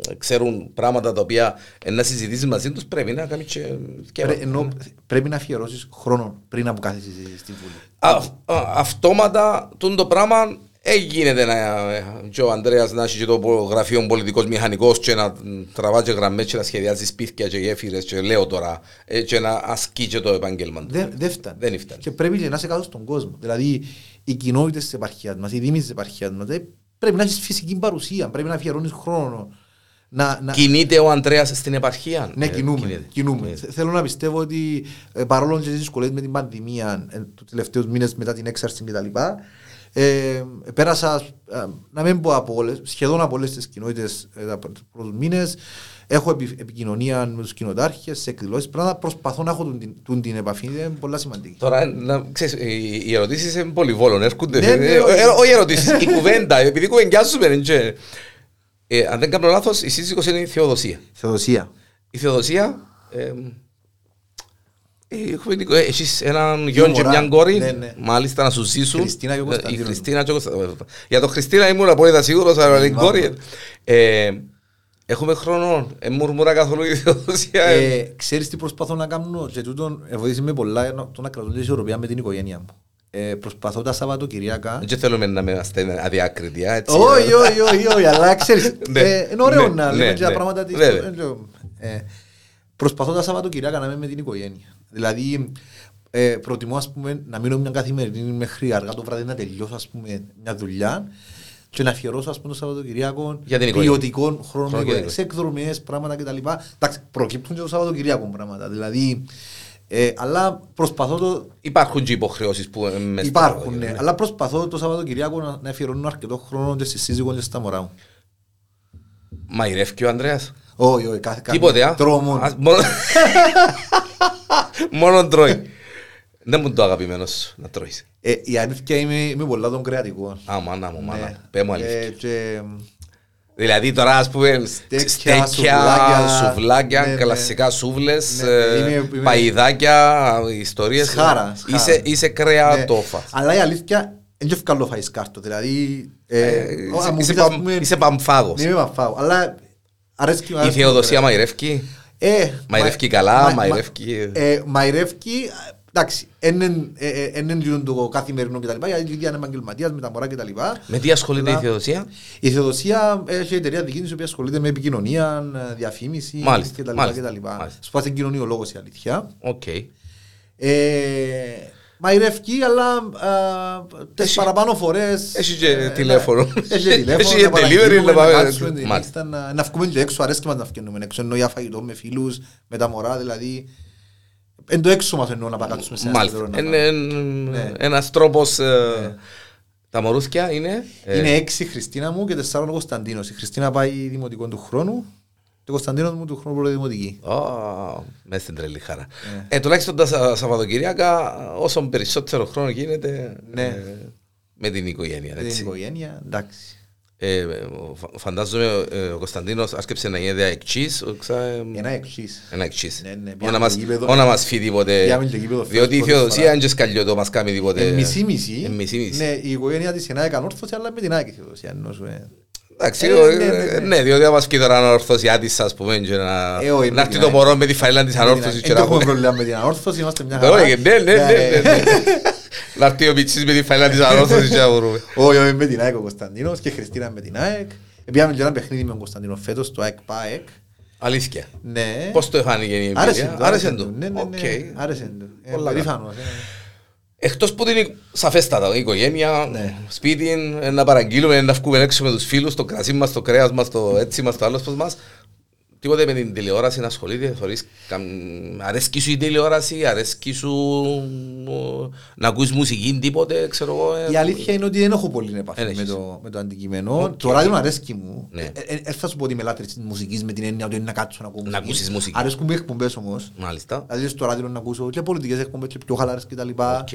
ε, ξέρουν πράγματα τα οποία ε, να συζητήσεις μαζί τους πρέπει να κάνει και... και- Πρέ- ενώ πρέπει να αφιερώσεις χρόνο πριν από κάθε συζήτηση στη Βουλή. Α- α- αυτόματα τούτο το πράγμα έγινε να, ε, και ο Ανδρέας να έχει και το πο- γραφείο πολιτικός μηχανικός και να τραβά και γραμμές και να σχεδιάζει σπίτια και γέφυρες και λέω τώρα ε, και να ασκεί και το επάγγελμα του. Δεν δεν φτάνει. Δεν φτάνει. Και πρέπει και να είσαι κάτω στον κόσμο. Δηλαδή, οι κοινότητες της επαρχίας μας, οι δήμοι της επαρχίας μας, πρέπει να έχεις φυσική παρουσία, πρέπει να αφιερώνεις χρόνο. Να, να... Κινείται ο Ανδρέας στην επαρχία. Ναι, Ε, κινούμε. κινείται. κινούμε. Κινείται. Θε- Θέλω να πιστεύω ότι ε, παρόλο και τις δυσκολίες με την πανδημία ε, τους τελευταίους μήνες μετά την έξαρση κτλ., Ε, πέρασα, ε, να μην πω από όλες, σχεδόν από όλες τις κοινότητες ε, τα πρώτους μήνες. Έχω επι, επικοινωνία με τους κοινοτάρχες, σε εκδηλώσεις, πράγματα προσπαθώ να έχω τον, την, τον, την επαφή, είναι πολλά σημαντική. Τώρα, να, ξέρεις, οι, οι ερωτήσεις είναι πολύ βόλων, έρχονται. Ναι, ναι, ε, όχι. ε, όχι ερωτήσεις, η κουβέντα, επειδή κουβεντιάζουμε. είναι και- Ε, αν δεν κάνω λάθος, η σύζυγος είναι η Θεοδοσία. Θεοδοσία. Η Θεοδοσία... Ε, ε, έχουμε νοικο- ε, Έχεις έναν γιο και μωρά. μια κόρη, Ναι, ναι. μάλιστα να σου ζήσουν. Χριστίνα και ο Ε, Κωνσταντίνος. Η Χριστίνα και ο Κωνσταντίνος. Για το Χριστίνα ήμουν απόλυτα σίγουρος, αλλά είναι Μάμα. κόρη. Ε, Έχουμε χρόνο, ε, μουρμούρα καθόλου η Θεοδοσία. ε. Ε, ξέρεις τι προσπαθώ να κάνω; Και τούτον ε, βοήθησε με πολλά να- το να κρατώ την ισορροπία με την οικογένεια μου. Ε, προσπαθώ τα Σαββατοκυριακά Δεν θέλουμε να είμαστε αδιάκριτοι, α, έτσι. Όχι, όχι, όχι, όχι, αλλά ξέρεις, Ναι, ε, είναι ωραίο ναι, να ναι, λέμε και τα ναι. πράγματα της... Βέβαια. ε, Προσπαθώ τα Σαββατοκυριακά να είμαι με την οικογένεια. Δηλαδή, ε, προτιμώ ας πούμε, να μείνω μια καθημερινή μέχρι αργά το βράδυ να τελειώσω ας πούμε, μια δουλειά και να αφιερώσω ας πούμε, το Σαββατοκυριακό Για την οικογένεια. ποιοτικό χρόνο Χρόνο για την σε εκδρομές, πράγματα κτλ. Εντάξει, προκύπτουν και το Σαββατοκυριακό πράγματα. Δηλαδή, ε, αλλά προσπαθώ το, Υπάρχουν και υποχρεώσεις που ε, μες στα Υπάρχουν, λόγια, ναι. Αλλά προσπαθώ το Σαββατοκυριακό να, να αφιερώνω αρκετό χρόνο και στη σύζυγο και στα μωρά μου. Μαϊρεύει ο Ανδρέας. Όχι, όχι, κάθε κάθε- Τίποτε, α. Τρώω μόνο. Ας- (laughs) μόνο- Μόνο τρώει. Δεν μου το αγαπημένος να τρώεις. Ε, η αλήθεια είμαι, είμαι πολλά των κρεατικών. Α, μάνα μου, Ναι. μάνα. Πέ μου αλήθεια. Ε, και, Δηλαδή τώρα ας πούμε Στέκια, στέκια, σουβλάκια. σουβλάκια, Ναι, ναι. κλασικά σούβλες, Ναι, ναι. ε, Είμαι- είμαι- παϊδάκια, ιστορίες. Σχάρα, σχάρα. Είσαι, είσαι ναι. κρεατόφα. Αλλά η αλήθεια δεν και ευκαλώ φάεις κάρτο. Δηλαδή, ε, Ε, ο- αν μου είσαι πεις, ας παμ- πούμε, Είσαι παμφάγος. Ναι, είμαι παμφάγος. Αλλά αρέσκει Η αρέσκει το Θεοδοσία κρέας. μαϊρεύκει; Ε, Μαϊρεύκει μα- καλά, μα- μα- μαϊρεύκει- ε, Μαϊρεύκει, εντάξει, είναι γίνον το καθημερινό κτλ. Γιατί είναι επαγγελματίας με τα μωρά κτλ. Με τι ασχολείται η Αλλά- Θεοδοσία; Η Θεοδοσία έχει εταιρεία δική της η οποία ασχολείται με επικοινωνία, διαφήμιση Μάλιστα, κτλ. μάλιστα, κτλ. μάλιστα. Σπάσε κοινωνιολόγος η αλήθεια. Οκ. Ε, Μαϊρεύκει, αλλά α, τις Έχει- παραπάνω φορές... έχει και ε, τηλέφωνο. να- Έχει και τηλέφωνο, Έχει και να delivery, παραγγείλουμε, να πάμε- να κάτσουμε την Μάλιστα. νύχτα, να- Να βγούμε και έξω, αρέσκει μας να βγαίνουμε έξω, εννοώ για φαγητό με φίλους, με τα μωρά, δηλαδή... Εν το έξω μας εννοώ να πάμε κάτσουμε σε ένα Μάλιστα. εστιατόριο Είναι να εν- Ναι. ένας τρόπος... ε, Τα μωρούθια είναι... ε, Είναι έξι η Χριστίνα μου και τεσσάρων ο Κωνσταντίνος. Η Χριστίνα πάει δημοτικό του χρόνου και ο Κωνσταντίνος μου του χρόνου πρώτη δημοτική. Ω, Μέσα στην τρελή χαρά. Ε, τουλάχιστον τα Σα- Σαββατοκυριακά, όσο περισσότερο χρόνο γίνεται Ναι. ε, με την οικογένεια. Με την έτσι. οικογένεια, εντάξει. Ε, φα- φαντάζομαι ε, ο Κωνσταντίνος άσκεψε να γίνει εξής, ο ξα- ε, Ένα εξής. ένα εξής. Ναι, ναι, Ό, πήγαμε να μας- στο γήπεδο. ό, να μας φύγει τίποτε. Πήγαμε στο γήπεδο Διότι η πρώτη φορά. Θεοδοσία είναι και σκαλιό το μας κάνει τίποτε. Ε, μισή-μισή. Ε, μισή-μισή. Ναι, η οικογένεια της είναι ανόρθωση, αλλά με την ΑΕΚ η Θεοδοσία. ενώ σου, ε. Εντάξει, Ε, ο- ναι, ναι, ε, ναι. ναι, διότι θα μας πει τώρα ένα ορθωσιάτης, ας πούμε, και να Ε, όχι, με να έρθει την το ΑΕΚ. μωρό με τη φαίλα της ανόρθωσης και Δεν να έχουμε πούμε. πρόβλημα με την ανόρθωση, είμαστε μια Ε, χαρά. όχι, Ναι, ναι, ναι, ναι, ναι. Να έρθει ο Πιτσής με τη φαίλα της ανόρθωσης και (laughs) να βρούμε. Όχι, όχι, με την ΑΕΚ ο Κωνσταντίνος και η Χριστίνα με την ΑΕΚ. Πήγαμε και ένα παιχνίδι με τον Κωνσταντίνο φέτος, το ΑΕΚ ΠΑΕΚ. Αλήθεια. Ναι. Πώς το φάνηκε η Άρεσε εμπειρία. του, Άρεσε άρεσε του. του. Ναι, ναι, Οκ. ναι. Άρεσε του. Ε, Πολλά καλά. περήφανος, ε. Εκτός που την σαφέστατα, η οικογένεια, Ναι. σπίτι, ε, να παραγγείλουμε, να βγούμε έξω με τους φίλους, το κρασί μας, το κρέας μας, το έτσι μας, το άλλος πώς μας. Τίποτε με την τηλεόραση να ασχολείται, θωρείς, καμ- αρέσκει σου η τηλεόραση, αρέσκει σου ε, να ακούεις μουσική, τίποτε, ξέρω εγώ. ε. Η αλήθεια είναι ότι δεν έχω πολύ επαφή Δεν με έχεις. το, με το αντικείμενο. Οκ. Το ράδιο αρέσκει μου. Ναι. Ε, ε, ε, θα σου πω ότι είμαι λάτρης της μουσικής με την έννοια ότι είναι να κάτσω να ακούω Να ακούσεις μουσική. Αρέσκουν μου οι εκπομπές όμως. Μάλιστα. Δηλαδή στο ράδιο να ακούσω και πολιτικές εκπομπές και πιο χαλάρες κτλ. Οκ.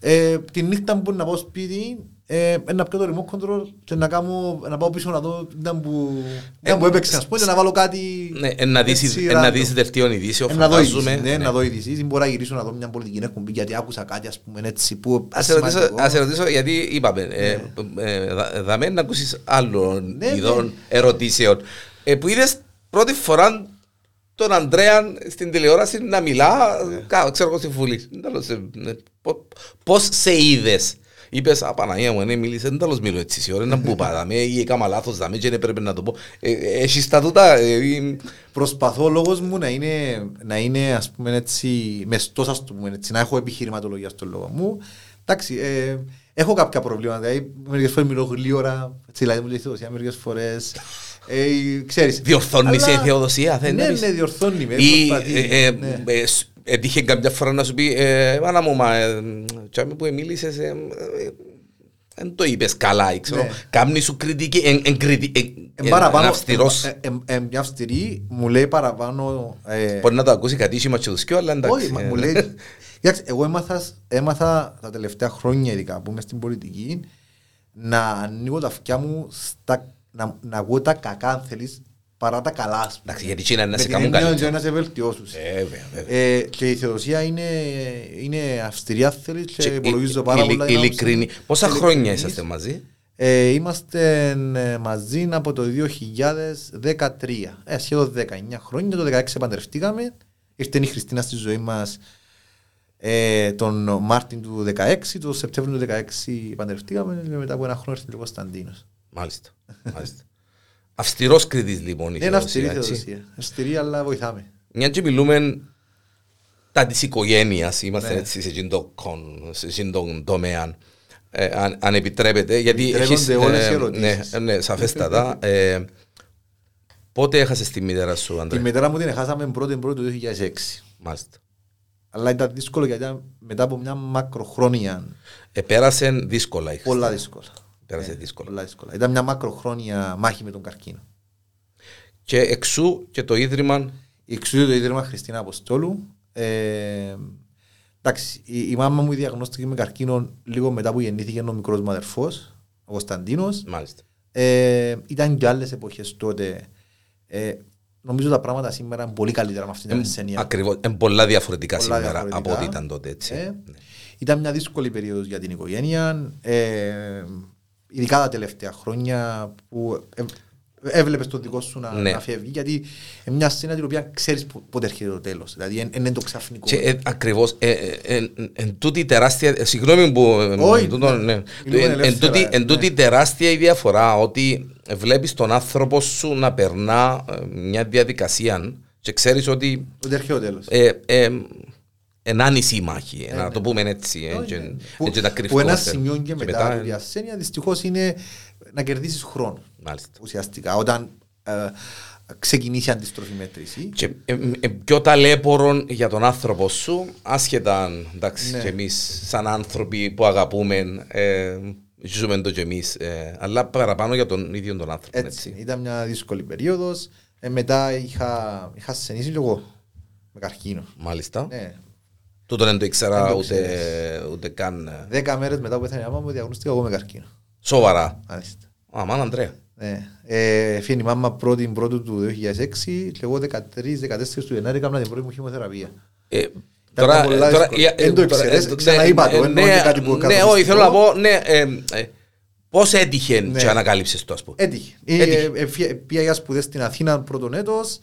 Ε, τη νύχτα που μπορεί να πάω σπίτι, ε, να πιω το remote control και να, κάνω, να πάω πίσω να δω ήταν που, ήταν που έπαιξε ας πούμε και να βάλω κάτι Ναι, ε, να δεις, έτσι ε, να random. δεις δελτίων ειδήσεων, Ε, να δω φαντάζομαι. ειδήσεις, ναι, Ναι. να δω ειδήσεις. Ή μπορώ να γυρίσω να δω μια πολιτική εκπομπή γιατί άκουσα κάτι ας πούμε έτσι που Ας σε ρωτήσω, σημαντικό. ας σε ρωτήσω γιατί είπαμε, ε, ε, δα- δαμε να ακούσεις άλλων Ναι, ναι. ειδών ερωτήσεων. Ε, που είδες πρώτη φορά τον Αντρέα στην τηλεόραση να μιλά, Ναι. κα- ξέρω εγώ στη Βουλή. Τέλος, ε, ε, πο- Πώς σε είδες; Είπες, α, Παναγία μου, ναι, μίλησες, δεν τέλος μιλώ έτσι, σε ώρα να που πάμε, ή έκαμα λάθος, δαμε και δεν πρέπει να το πω. Ε, ε, Έχεις τα τούτα, ε, ή- Προσπαθώ ο λόγος μου να είναι, να είναι ας πούμε έτσι, μεστός ας το πούμε έτσι, να έχω επιχειρηματολογία στον λόγο μου. Εντάξει, ε, έχω κάποια προβλήματα, δηλαδή μερικές φορές μιλώ γλύωρα, έτσι δηλαδή μου λέει η Θεοδοσία μερικές φορές. Ε, ξέρεις. διορθώνεις σε Αλλά- θεοδοσία, θέλεις να Ναι, πεις; ναι, διορθώνει με. Ή προσπαθεί, ε, ε, ναι. ε, σ- έτυχε κάποια φορά να σου πει ε, «Μάνα μου, μα, ε, τσάμε που μίλησες, ε, ε, δεν το είπες καλά, ξέρω. Ναι. Κάμνη σου κριτική, εν, εν, κριτι- εν, Εν εν- παραπάνω, εν αυστηρός. ε, ε, ε, μια αυστηρή μου λέει παραπάνω ε, Μπορεί να το ακούσει κάτι ίσχυμα και τους κοιό, αλλά εντάξει. Όχι, μα ε, μου λέει. Κοιτάξτε, εγώ έμαθα, έμαθα τα τελευταία χρόνια, ειδικά που είμαι στην πολιτική, να ανοίγω τα αυτιά μου στα, να, να ακούω τα κακά, αν θέλεις, παρά τα καλά. ας πούμε. Εντάξει, γιατί εκείνα να Με σε την κάνουν έννοια καλύτερο. ότι να σε βελτιώσουν. Ε, βέβαια, βέβαια. Ε, και η θεοδοσία είναι, είναι αυστηρή, αν θέλεις, και, Και υπολογίζω ει- πάρα ειλικ- πολλά. ειλικρινή. Πόσα χρόνια ειλικρινής. είσαστε μαζί; Ε, είμαστε ε, μαζί από το 2013, ε, σχεδόν 19 χρόνια. Το 2016 παντρευτήκαμε. Ήρθε η Χριστίνα στη ζωή μας ε, τον Μάρτιν του 2016. Το Σεπτέμβριο του 2016 παντρευτήκαμε και μετά από ένα χρόνο ήρθε και ο Κωνσταντίνος. Μάλιστα. μάλιστα. (laughs) Αυστηρός κριτής λοιπόν η Είναι αυστηρή θεοδοσία, έτσι. θεοδοσία. Αυστηρή, αλλά βοηθάμε. Μια και μιλούμε τα της οικογένειας, είμαστε Ναι. έτσι σε εκείνον το κον- σε εκείνον τον τομέα. Ε, αν, αν επιτρέπετε, γιατί Επιτρέπονται έχεις, όλες οι ε, ερωτήσεις. Ναι, ναι, σαφέστατα. ε, πότε έχασες τη μητέρα σου, Τη Αντρέ. μητέρα μου την χάσαμε πρώτη πρώτη του 2006. Μάλιστα. Αλλά ήταν δύσκολο γιατί ήταν μετά από μια μακροχρόνια, Ε, πέρασε δύσκολα η πολλά Χριστίνα. δύσκολα. Πέρασε Ναι, δύσκολα. Πολλά δύσκολα. Ήταν μια μακροχρόνια μάχη με τον καρκίνο. Και εξού και το Ίδρυμα Εξού το Ίδρυμα Χριστίνα Αποστόλου. Ε, εντάξει, η, η μάμα μου διαγνώστηκε με καρκίνο λίγο μετά που γεννήθηκε ο μικρός μου αδερφός, ο Κωνσταντίνος. Μάλιστα. Ε, ήταν και άλλες εποχές τότε. Ε, νομίζω τα πράγματα σήμερα είναι πολύ καλύτερα με αυτήν την ασθένεια. Ακριβώς. Είναι πολλά διαφορετικά Πολλά σήμερα διαφορετικά. από ό,τι ήταν τότε. Έτσι. Ε, Ναι. Ήταν μια δύσκολη περίοδος για την οικογένεια. Ε, ειδικά τα τελευταία χρόνια που ε, έβλεπες το δικό σου να, Ναι. να φεύγει γιατί είναι μια ασθένεια την οποία ξέρεις πο- πότε έρχεται το τέλος. Δηλαδή δεν είναι το ξαφνικό. Και ε, ακριβώς, ε, ε, ε, εν τούτη τεράστια, ε, συγγνώμη που, ε, Όχι, τούτο, ναι. ναι. Μιλούμε Εν- εν ελεύθερα, τούτη- εν ναι. τούτη τεράστια η διαφορά ότι βλέπεις τον άνθρωπο σου να περνά ε, μια διαδικασία και ξέρεις ότι Ότι έρχεται το τέλος. Ε, ε, εν άνηση η μάχη, Ε, να ναι. το πούμε έτσι, ε, Όχι, και- ναι. ε, Που- και τα Που ένα κρυφτόμαστε. σημείο και μετά μετά, από η ασθένεια δυστυχώς είναι να κερδίσεις χρόνο Μάλιστα. ουσιαστικά όταν ε, ξεκινήσει η αντιστροφή μέτρηση. Και ε, ε, πιο ταλέπορο για τον άνθρωπο σου, άσχετα εντάξει, Ναι. και εμείς σαν άνθρωποι που αγαπούμε, ε, ζούμε το και εμείς, ε, αλλά παραπάνω για τον ίδιο τον άνθρωπο. Έτσι, Έτσι. ήταν μια δύσκολη περίοδος. Ε, μετά είχα, είχα ασθενήσει λίγο με καρκίνο. Μάλιστα. Ναι. Τούτο δεν το ήξερα Δεν το ούτε, ξέρεις. ούτε καν. ε, Δέκα μέρες μετά που πέθανε η μάμα μου διαγνωστήκα εγώ με καρκίνο. Σοβαρά. Μάλιστα. Α, μάνα Αντρέα. Ναι. Ε, φύγει η μάμα πρώτη πρώτου του 2006 και εγώ 13-14 του Γενάρη έκανα την πρώτη μου χημοθεραπεία. Ε, τώρα, πολλά τώρα, δύσκολο. ε, Εν το τώρα, ήξερες, ε, το ξαναείπα το, ε, εννοώ ναι, και κάτι που Ναι, καθοριστικό. όχι, θέλω να πω, ναι, ε, ε, πώς έτυχε Ναι. και ανακάλυψες το, ας πούμε. Έτυχε. Έτυχε. Ε, ε, φύγε- Πήγα για σπουδές στην Αθήνα πρώτον έτος.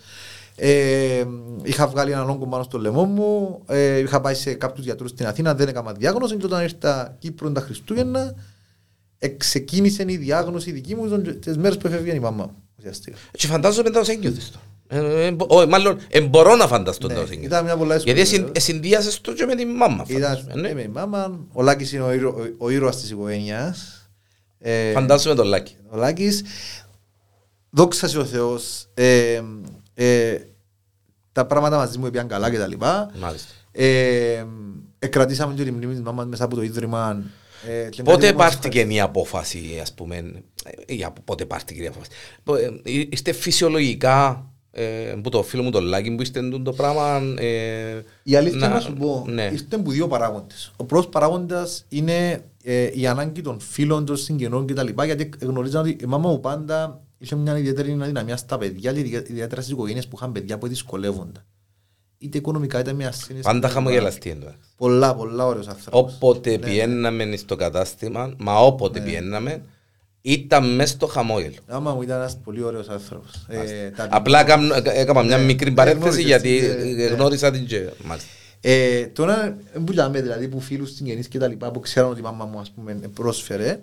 Ε, είχα βγάλει έναν όγκο πάνω στο λαιμό μου. Ε, είχα πάει σε κάποιους γιατρούς στην Αθήνα, δεν έκανα διάγνωση. Και όταν ήρθα Κύπρο τα Χριστούγεννα, ε, ξεκίνησε η διάγνωση δική μου τον- τις μέρες που έφευγε η μαμά μου. Ουσιαστικά. Και φαντάζομαι μετά ως ένιωθες το. Ε, ε, μπο- όχι, μάλλον, ε, μπορώ να φανταστώ Ναι, το ως ένιωθες. ήταν μια πολλά δύσκολη Γιατί εσυ- περίοδος. συνδύασες το και με τη μάμα. φαντάζομαι, Ήταν ναι. ε, με η μάμα. Ο Λάκης είναι ο, ήρωα, ο, ο ήρωας της οικογένειας. Ε, Φαντάζομαι τον Λάκη. Ο Λάκης, δόξα σε ο Θεός, ε, ε, τα πράγματα μαζί μου πήγαν καλά και τα λοιπά. Μάλιστα. Ε, εκρατήσαμε και τη μνήμη της μάμας μέσα από το Ίδρυμα. Ε, και Πότε κάτι που μας πάρτηκε η απόφαση, ας πούμε, ε, για πότε πάρτηκε η απόφαση; Πο- ε, Είστε φυσιολογικά, ε, που το φίλο μου τον Λάκη που είστε εντούν το πράγμα. ε, Η αλήθεια να, σου πω, Ναι. ήρθε από δύο παράγοντες. Ο πρώτος παράγοντας είναι ε, η ανάγκη των φίλων, των συγγενών κτλ. Γιατί γνωρίζα ότι η μάμα μου πάντα είχε μια ιδιαίτερη αδυναμία στα παιδιά, και ιδιαίτερα στις οικογένειες που είχαν παιδιά που δυσκολεύονται. Είτε οικονομικά είτε με ασθένειες. Πάντα κτλ. χαμογελαστή εντός. Πολλά, πολλά ωραίος άνθρωπος. Όποτε Ναι, πιέναμε στο κατάστημα, μα όποτε πιέναμε, ήταν μέσα στο χαμόγελο. Η μάμα μου ήταν ένας πολύ ωραίος άνθρωπος. Ε, τα- Απλά κάμ- έκανα μια Ναι. μικρή παρένθεση Γνώρισες γιατί την, ε, ε, ναι. γνώρισα την και μάλιστα. Ε, τώρα που λέμε δηλαδή που φίλους συγγενείς και τα λοιπά που ξέρουν ότι η μάμα μου ας πούμε πρόσφερε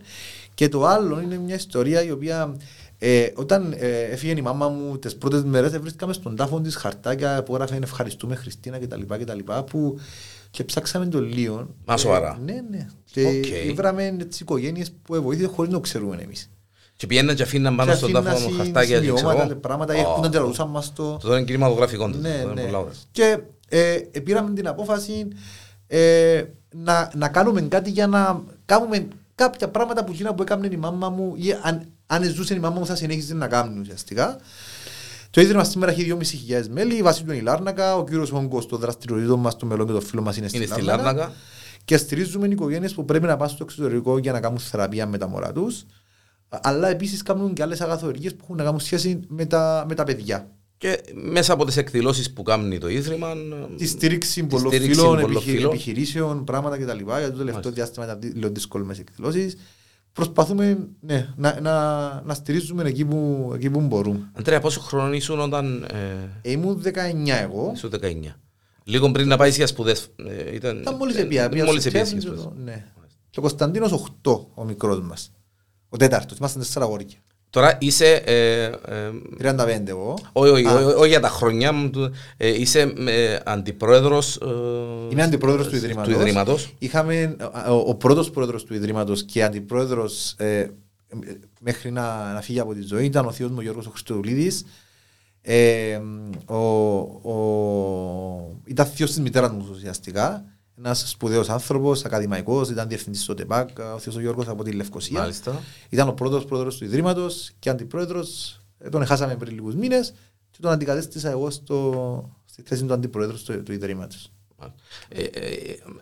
και το άλλο είναι μια ιστορία η οποία ε, όταν ε, έφυγε η μάμα μου τις πρώτες μέρες ε, βρίσκαμε στον τάφο της χαρτάκια που έγραφε ευχαριστούμε Χριστίνα και τα λοιπά και τα λοιπά που και ψάξαμε το λίγο. Μα σοβαρά. ναι, ναι. Και Οκ. βράμε τις οικογένειες που βοήθησε χωρίς να το ξέρουμε εμείς. Και πιέναν και αφήναν πάνω Και στον τάφο αφήνασαν χαρτάκια και σημειώματα, ξέρω. πράγματα, Ω, έρχονταν και ρωτούσαν μας το. Το είναι κινηματογραφικό τους. Ναι, το είναι ναι. πολλά ωραία. Και ε, πήραμε την απόφαση ε, να, να κάνουμε κάτι για να κάνουμε κάποια πράγματα που γίνανε που έκανε η μάμα μου ή αν, αν ζούσε η μάμα μου θα συνέχιζε να κάνει ουσιαστικά. Το Ίδρυμα σήμερα έχει 2.500 μέλη, η βάση του είναι η Λάρνακα, ο κύριος Όγκο, το δραστηριοτήτο μας, το μέλλον και το φίλο μας είναι, Είναι στη στη Λάρνακα. Λάρνακα. Και στηρίζουμε οικογένειες που πρέπει να πάνε στο εξωτερικό για να κάνουν θεραπεία με τα μωρά τους. Αλλά επίσης κάνουν και άλλες αγαθορίε που έχουν να κάνουν σχέση με τα, με τα παιδιά. Και μέσα από τις εκδηλώσεις που κάνει το Ίδρυμα. Τη στήριξη πολλών στήριξη φίλων, πολλών επιχει- φίλων. επιχειρήσεων, πράγματα κτλ. Για το τελευταίο Μάλιστα. διάστημα ήταν λίγο δύσκολε εκδηλώσεις. Προσπαθούμε ναι, να, να, να στηρίζουμε εκεί που, εκεί που μπορούμε. Αντρέα, πόσο χρόνο ήσουν όταν. Ε, Ε, ήμουν 19 εγώ. ήσουν 19. Λίγο πριν να πάει για σπουδές. Ε, ήταν, Ήταν μόλις ε, επία. πήγα μόλις στο επία Τσέφρι για και σπουδές. το- Ναι. Και ο Κωνσταντίνος 8, ο μικρός μας. Ο τέταρτος. Είμαστε τέσσερα αγόρια. Τώρα είσαι. Ε, ε, 35 εγώ. όχι, όχι, Α. όχι, όχι για τα χρονιά μου. του- Ε, είσαι ε, αντιπρόεδρος. Ε, Είμαι αντιπρόεδρος του Ιδρύματο. Του Ιδρύματος. Είχαμε ο, ο πρώτος πρόεδρος του Ιδρύματος και αντιπρόεδρος ε, ε, μέχρι να, να φύγει από τη ζωή ήταν ο θείος μου ο Γιώργος Χριστοδουλίδης. Ε, ο, ο, ήταν θείος της μητέρας μου ουσιαστικά. Ένας σπουδαίος άνθρωπος, ακαδημαϊκός, ήταν διευθυντής στο ΤΕΠΑΚ, ο θείος ο Γιώργος από τη Λευκοσία. Μάλιστα. Ήταν ο πρώτος πρόεδρος του Ιδρύματος και αντιπρόεδρος. Τον χάσαμε πριν λίγους μήνες και τον αντικατέστησα εγώ στο, στη θέση του αντιπρόεδρου του, του Ιδρύματος. Ε, ε,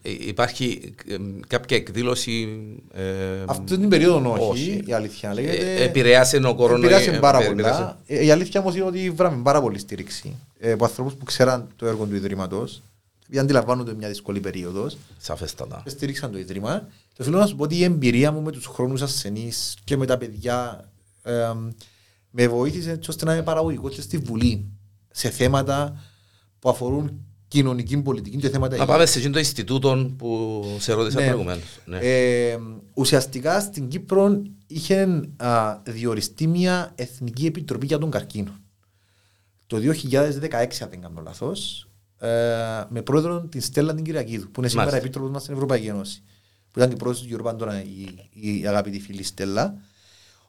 ε, υπάρχει ε, κάποια εκδήλωση. Ε, Αυτή την περίοδο όχι, όχι. η αλήθεια ε, λέγεται. επηρεάσε ο κορονοϊός. Επηρεάσε πάρα ε, επηρεάσε. πολλά. Ε, Η αλήθεια όμως είναι ότι βράμε πάρα πολύ στήριξη ε, από ανθρώπους που ξέραν το έργο του Ιδρύματος, γιατί αντιλαμβάνονται μια δύσκολη περίοδος Σαφέστατα. και στήριξαν το Ίδρυμα. Και θέλω να σου πω ότι η εμπειρία μου με τους χρόνους ασθενείς και με τα παιδιά ε, με βοήθησε έτσι ώστε να είμαι παραγωγικός και στη Βουλή σε θέματα που αφορούν κοινωνική πολιτική και θέματα Να πάμε σε εκείνο το Ινστιτούτο που σε ρώτησα Ναι. προηγουμένως. Ναι. Ε, ουσιαστικά στην Κύπρο είχε α, διοριστεί μια Εθνική Επιτροπή για τον Καρκίνο. Το 2016, αν δεν κάνω λάθος, ε, με πρόεδρο την Στέλλα την Κυριακίδου, που είναι σήμερα Μάλιστα. επίτροπος μας στην Ευρωπαϊκή Ένωση. Που ήταν και πρόεδρος του Eurobandona η, η αγαπητή φίλη Στέλλα.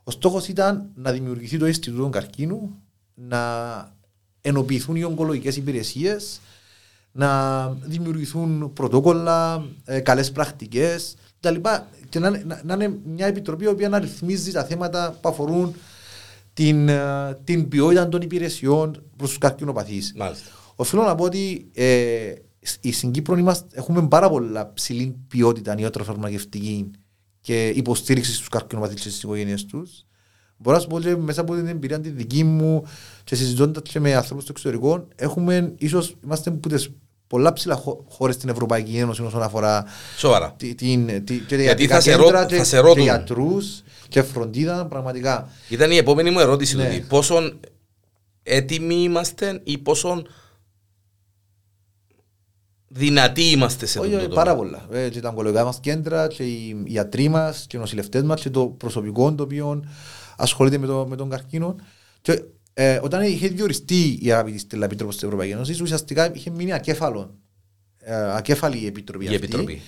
Ο στόχος ήταν να δημιουργηθεί το Ινστιτούτο Καρκίνου, να ενοποιηθούν οι ογκολογικές υπηρεσίες, να δημιουργηθούν πρωτόκολλα, ε, καλές πρακτικές κτλ. Και να, είναι- να, να είναι μια επιτροπή η οποία να ρυθμίζει τα θέματα που αφορούν την, ε, την ποιότητα των υπηρεσιών προς τους καρκινοπαθείς. Μάλιστα. Οφείλω να πω ότι ε, σ- στην Κύπρο είμαστε, έχουμε πάρα πολλά ψηλή ποιότητα ιατροφαρμακευτική και υποστήριξη στους καρκινοπαθείς και στις οικογένειες τους. Μπορώ να σου πω ότι μέσα από την εμπειρία τη δική μου και συζητώντας και με ανθρώπους στο εξωτερικό, έχουμε ίσως, είμαστε από τις πολλά ψηλά χω- χώρες στην Ευρωπαϊκή Ένωση όσον αφορά Σοβαρά. τη- την, τη, και τα Γιατί ιατρικά θα σε κέντρα ρω- και, θα σε και ρώτουν. γιατρούς και φροντίδα πραγματικά. Ήταν η επόμενη μου ερώτηση. Ναι. ότι πόσο έτοιμοι είμαστε ή πόσο δυνατοί είμαστε σε Όχι, αυτό όχι, το πάρα τομέα. πολλά. Ε, και τα ογκολογικά μας κέντρα, και οι ιατροί μας, και οι νοσηλευτές μας, και το προσωπικό το οποίο ασχολείται με, το, με τον καρκίνο. Και, ε, όταν είχε διοριστεί η αγαπητή Στέλλα Επίτροπος της Ευρωπαϊκής Ένωσης, ουσιαστικά είχε μείνει ακέφαλο. Ε, ακέφαλη η επιτροπή. Η αυτή. Επιτροπή.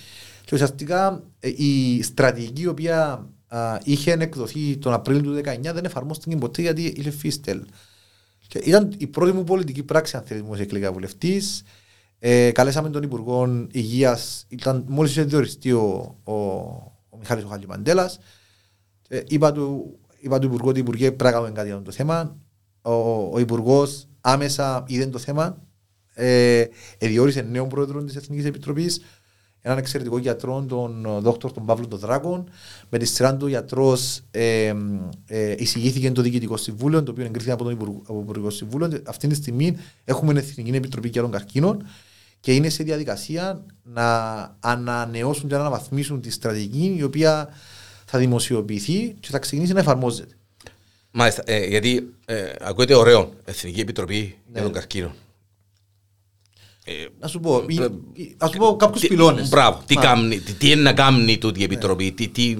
Και ουσιαστικά ε, η στρατηγική η οποία α, είχε εκδοθεί τον Απρίλιο του 2019 δεν εφαρμόστηκε ποτέ γιατί είχε φύστελ. Και ήταν η πρώτη μου πολιτική πράξη, αν θέλει, δημόσια εκλεγά βουλευτής. Ε, καλέσαμε τον Υπουργό Υγείας, μόλις είχε διοριστεί ο, ο, ο Μιχάλης ο Χαλιμαντέλα. Ε, είπα, του, είπα του Υπουργού ότι Υπουργέ πρέπει να κάνουμε κάτι για το θέμα. Ο, ο Υπουργός άμεσα είδε το θέμα. Ε, διόρισε νέο πρόεδρο της Εθνικής Επιτροπής, έναν εξαιρετικό γιατρό, τον ε, δόκτωρ τον Παύλο τον Δράκον. Με τη σειρά του γιατρός ε, ε, εισηγήθηκε το Διοικητικό Συμβούλιο, το οποίο εγκρίθηκε από το Υπουργο- από το Υπουργικό Συμβούλιο. Αυτή τη στιγμή έχουμε Εθνική Επιτροπή για των Καρκίνων και είναι σε διαδικασία να ανανεώσουν και να αναβαθμίσουν τη στρατηγική η οποία θα δημοσιοποιηθεί και θα ξεκινήσει να εφαρμόζεται. Μάλιστα, ε, γιατί ε, ακούγεται ωραίο Εθνική Επιτροπή Ναι. για τον καρκίνο. Ε, Να σου πω, Ε, ε, ε, ας σου πω κάποιους τι- πυλώνες. Μπράβο, τι, Α, κάμνει, τι, τι είναι να κάνει τούτη η Επιτροπή, τι, τι,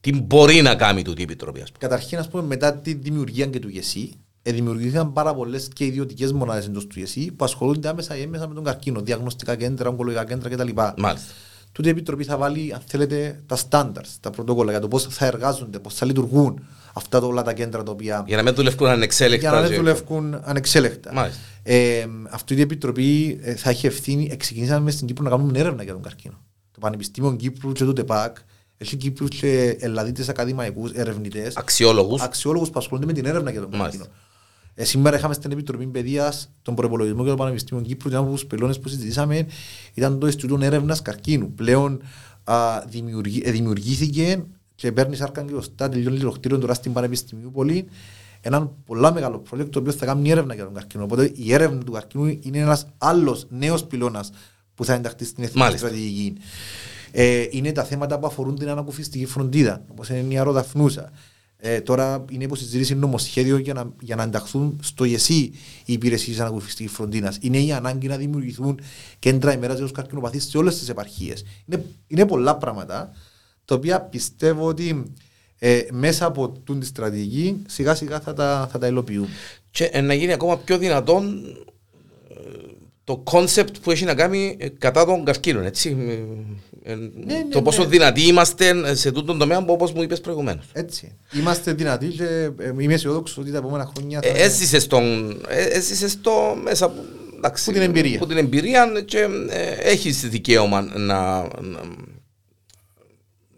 τι μπορεί να κάνει τούτη η Επιτροπή, ας πούμε; Καταρχήν, ας πούμε, μετά τη δημιουργία και του ΓΕΣΥ, ε, δημιουργήθηκαν πάρα πολλές και ιδιωτικές μονάδες εντός του ΓΕΣΥ που ασχολούνται άμεσα ή έμεσα με τον καρκίνο, διαγνωστικά κέντρα, ογκολογικά κέντρα κτλ. Μάλιστα. Τούτη η Επιτροπή θα βάλει, αν θέλετε, τα standards, τα πρωτόκολλα για το πώς θα εργάζονται, πώς θα λειτουργούν αυτά τα, όλα τα κέντρα τα οποία. Για να μην δουλεύουν ανεξέλεκτα. για να μην και- δουλεύουν ανεξέλεκτα. Μάλιστα. Ε, αυτή η Επιτροπή ε, θα έχει ευθύνη. Ξεκινήσαμε στην Κύπρο να κάνουμε έρευνα για τον καρκίνο. Το Πανεπιστήμιο Κύπρου και το ΤΕΠΑΚ Έχει Κύπρους και Ελλαδίτες ακαδημαϊκούς ερευνητές, Αξιόλογους. αξιόλογους που ασχολούνται με την έρευνα για τον Μάλιστα. Καρκίνο. Ε, σήμερα είχαμε στην Επιτροπή Παιδείας τον προπολογισμό για το Πανεπιστήμιο Κύπρου και ένα από τους πυλώνες που συζητήσαμε ήταν το Ινστιτούτο Έρευνας Καρκίνου. Πλέον α, δημιουργεί- ε, δημιουργήθηκε και παίρνει σάρκα και οστά, τελειώνει το κτίριο τώρα στην Πανεπιστημίου Πολύ ένα πολλά μεγάλο project το οποίο θα κάνει έρευνα για τον καρκίνο. Οπότε η έρευνα του καρκίνου είναι ένας άλλος νέος πυλώνας που θα ενταχθεί στην εθνική Μάλιστα. στρατηγική. Ε, είναι τα θέματα που αφορούν την ανακουφιστική φροντίδα, όπως είναι η αεροδαφνούσα. Ε, τώρα είναι υποσυζήτηση νομοσχέδιο για να, για να ενταχθούν στο ΕΣΥ οι υπηρεσίες ανακουφιστικής φροντίδας. Είναι η ανάγκη να δημιουργηθούν κέντρα ημέρας για τους καρκινοπαθείς σε όλες τις επαρχίες. Είναι, είναι πολλά πράγματα τα οποία πιστεύω ότι ε, μέσα από τούν τη στρατηγική σιγά σιγά θα τα, θα τα υλοποιούμε. Και ε, να γίνει ακόμα πιο δυνατόν ε, το concept που έχει να κάνει ε, κατά των καρκίνων, έτσι. Ε, ε, ναι, το πόσο ναι. δυνατοί είμαστε σε τούτον τομέα που όπως μου είπες προηγουμένως. Έτσι. Είμαστε δυνατοί και ε, είμαι αισιόδοξος ότι τα επόμενα χρόνια θα. Ε, Έζησες τον, ε, έζησες το μέσα από, εντάξει, Που την εμπειρία. που την εμπειρία και ε, έχεις δικαίωμα να, να,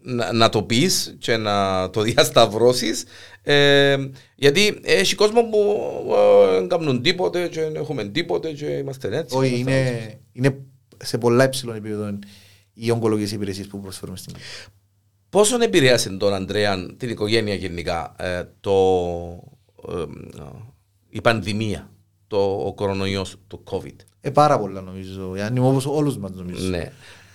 να, να το πεις και να το (laughs) διασταυρώσεις ε, γιατί έχει κόσμο που ε, δεν κάνουν τίποτε και δεν έχουμε τίποτε και είμαστε έτσι. Όχι, είναι, είναι σε πολλά υψηλών επίπεδων οι ογκολογικές υπηρεσίες που προσφέρουμε στην Κύπρο. Πόσο επηρέασε τον Ανδρέα, την οικογένεια γενικά, ε, το, ε, ε, η πανδημία, το, ο κορονοϊός, το COVID; Ε, πάρα πολλά νομίζω. Yani, όπως όλους μας νομίζω. Ναι.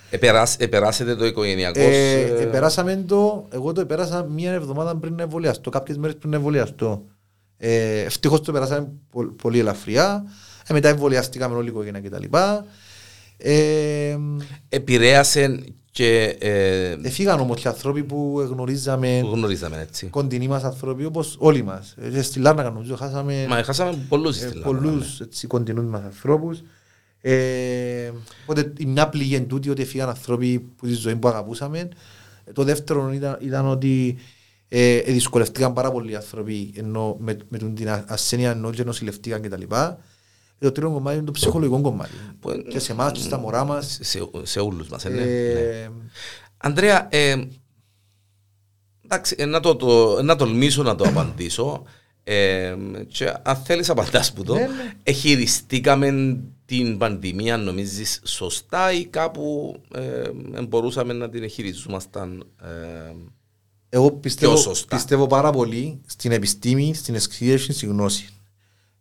Επεράσ, επεράσετε το οικογενειακός. Ε, ε, περάσαμε το, εγώ το πέρασα μία εβδομάδα πριν να εμβολιαστώ, κάποιες μέρες πριν να εμβολιαστώ. Ε, ευτυχώς το περάσαμε πο- πολύ ελαφριά. Ε, μετά εμβολιαστήκαμε όλη η οικογένεια κτλ. Ε, επηρέασε και ε, Εφήγαν όμως και ανθρώποι που γνωρίζαμε που γνωρίζαμε έτσι. κοντινοί μας άνθρωποι όπως όλοι μας. Ε, στη Λάρνακα νομίζω χάσαμε Μα χάσαμε πολλούς ε, στην Ελλάδα. πολλούς έτσι, κοντινούς μας ανθρώπους. Ε, οπότε η μια πληγή εν τούτη ότι έφυγαν άνθρωποι που τη ζωή που αγαπούσαμε. Ε, Το δεύτερο ήταν, ήταν ότι ε, ε, δυσκολευτήκαν πάρα πολλοί άνθρωποι ενώ με, με την α- ασθένεια ενώ και νοσηλευτήκαν κτλ. Ε, Το τρίτο κομμάτι είναι το ψυχολογικό κομμάτι. Που, ε, και σε εμάς και στα μωρά μας. σε, σε όλους μας. ε, ναι, Ε, ναι. Ανδρέα, ε, εντάξει, ε, να, το, το, να τολμήσω να το (coughs) απαντήσω. Ε, και αν θέλεις απαντάς που το. Ναι, ναι. Εχειριστήκαμε την πανδημία, νομίζεις, σωστά ή κάπου ε, μπορούσαμε να την εχειριζόμασταν. Ε, Εγώ πιστεύω, Πιο σωστά; πιστεύω πάρα πολύ στην επιστήμη, στην εξειδίευση, στη γνώση.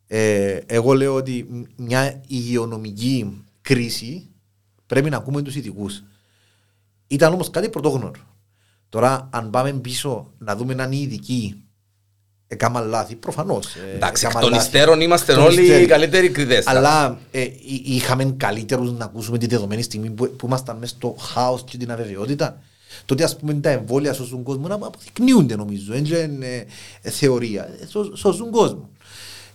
Ε, εγώ λέω ότι μ- μια υγειονομική κρίση πρέπει να ακούμε τους ειδικούς. Ήταν όμως κάτι πρωτόγνωρο. Τώρα αν πάμε πίσω να δούμε αν οι ειδικοί έκαναν λάθη, προφανώς. ε, εντάξει, εκ έκαναν των λάθη. υστέρων είμαστε Εκ των όλοι οι υστέρων. καλύτεροι κριτές. Αλλά ε, εί- είχαμε καλύτερους να ακούσουμε τη δεδομένη στιγμή που, που ήμασταν μέσα στο χάος και την αβεβαιότητα. Τότε ας πούμε τα εμβόλια σώζουν κόσμο να αποδεικνύονται νομίζω. Δεν είναι ε, θεωρία. Ε, σω- σώζουν κόσμο.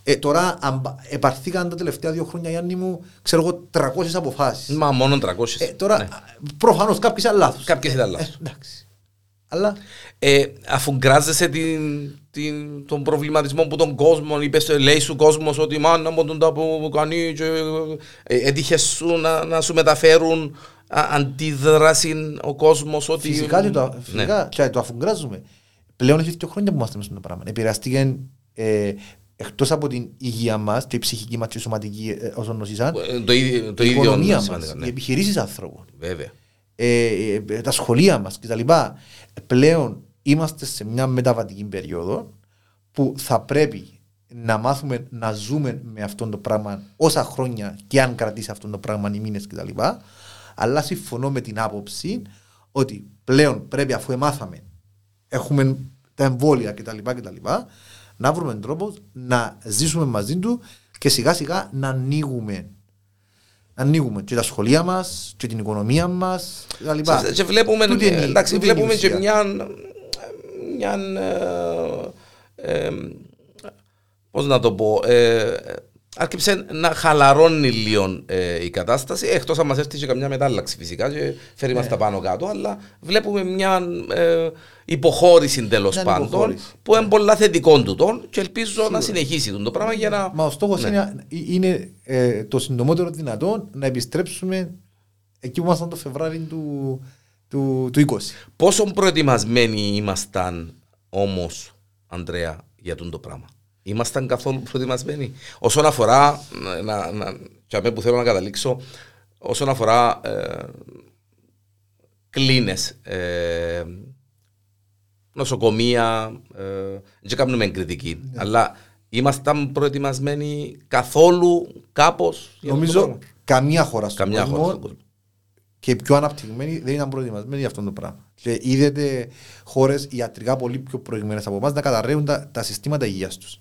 Ε, τώρα αν πα- επαρθήκαν τα τελευταία δύο χρόνια Γιάννη μου ξέρω εγώ 300 αποφάσεις. Μα μόνο 300. Ε, τώρα ναι. προφανώς κάποιες ήταν λάθος. Κάποιες ήταν λάθος. Ε, εντάξει. Αλλά Ε, αφού γκράζεσαι την, την, τον προβληματισμό που τον κόσμο, είπες, ε, λέει σου κόσμος ότι μάνα μου τον τα που κάνει και ε, έτυχε σου να, να σου μεταφέρουν α, αντίδραση ο κόσμος ότι... Φυσικά, και το, Ναι. φυσικά και το αφουγκράζουμε. Πλέον έχει δύο χρόνια που είμαστε μέσα στο πράγμα. Επηρεαστήκε ε, εκτός από την υγεία μας, και η ψυχική μας και η σωματική ε, όσων νοσήσαν, Ε, Το ίδιο, το η ίδιο οικονομία είναι μας, σημαντικό, οι ναι. επιχειρήσεις ανθρώπων, Βέβαια. ε, ε, τα σχολεία μας κτλ. Πλέον είμαστε σε μια μεταβατική περίοδο που θα πρέπει να μάθουμε να ζούμε με αυτό το πράγμα όσα χρόνια και αν κρατήσει αυτό το πράγμα οι μήνες κτλ. Αλλά συμφωνώ με την άποψη ότι πλέον πρέπει αφού εμάθαμε, έχουμε τα εμβόλια κτλ. κτλ να βρούμε τρόπο να ζήσουμε μαζί του και σιγά σιγά να ανοίγουμε ανοίγουμε και τα σχολεία μας και την οικονομία μας κτλ. Σε- Και βλέπουμε, Τούτη είναι η- εντάξει, τούτη είναι η βλέπουμε και ουσία. μια, μια ε, ε, πώς να το πω, ε, άρχισε να χαλαρώνει λίγο ε, η κατάσταση, εκτός αν μας έρθει και καμιά μετάλλαξη φυσικά και φέρει Ναι. μας τα πάνω κάτω, αλλά βλέπουμε μια ε, υποχώρηση τέλος Μια πάντων, υποχώρηση. που είναι πολλά θετικό του τον και ελπίζω να συνεχίσει τον το πράγμα για να... Μα ο στόχος Ναι. είναι, είναι ε, το συντομότερο δυνατόν να επιστρέψουμε εκεί που ήμασταν το Φεβράρι του, του, του 20. Πόσο προετοιμασμένοι ήμασταν όμως, Ανδρέα, για τον το πράγμα; Ήμασταν καθόλου προετοιμασμένοι; Όσον αφορά, να, να, και αμέ που θέλω να καταλήξω, όσον αφορά ε, κλίνες, ε, νοσοκομεία, ε, δεν κάνουμε κριτική, αλλά ήμασταν προετοιμασμένοι καθόλου κάπως. για αυτό το Νομίζω πράγμα; καμία χώρα στον Καμιά χώρα κόσμο στον κόσμο. Και οι πιο αναπτυγμένοι δεν ήταν προετοιμασμένοι για αυτό το πράγμα. Και είδατε χώρες ιατρικά πολύ πιο προηγμένες από εμάς να καταρρέουν τα, τα συστήματα υγείας τους.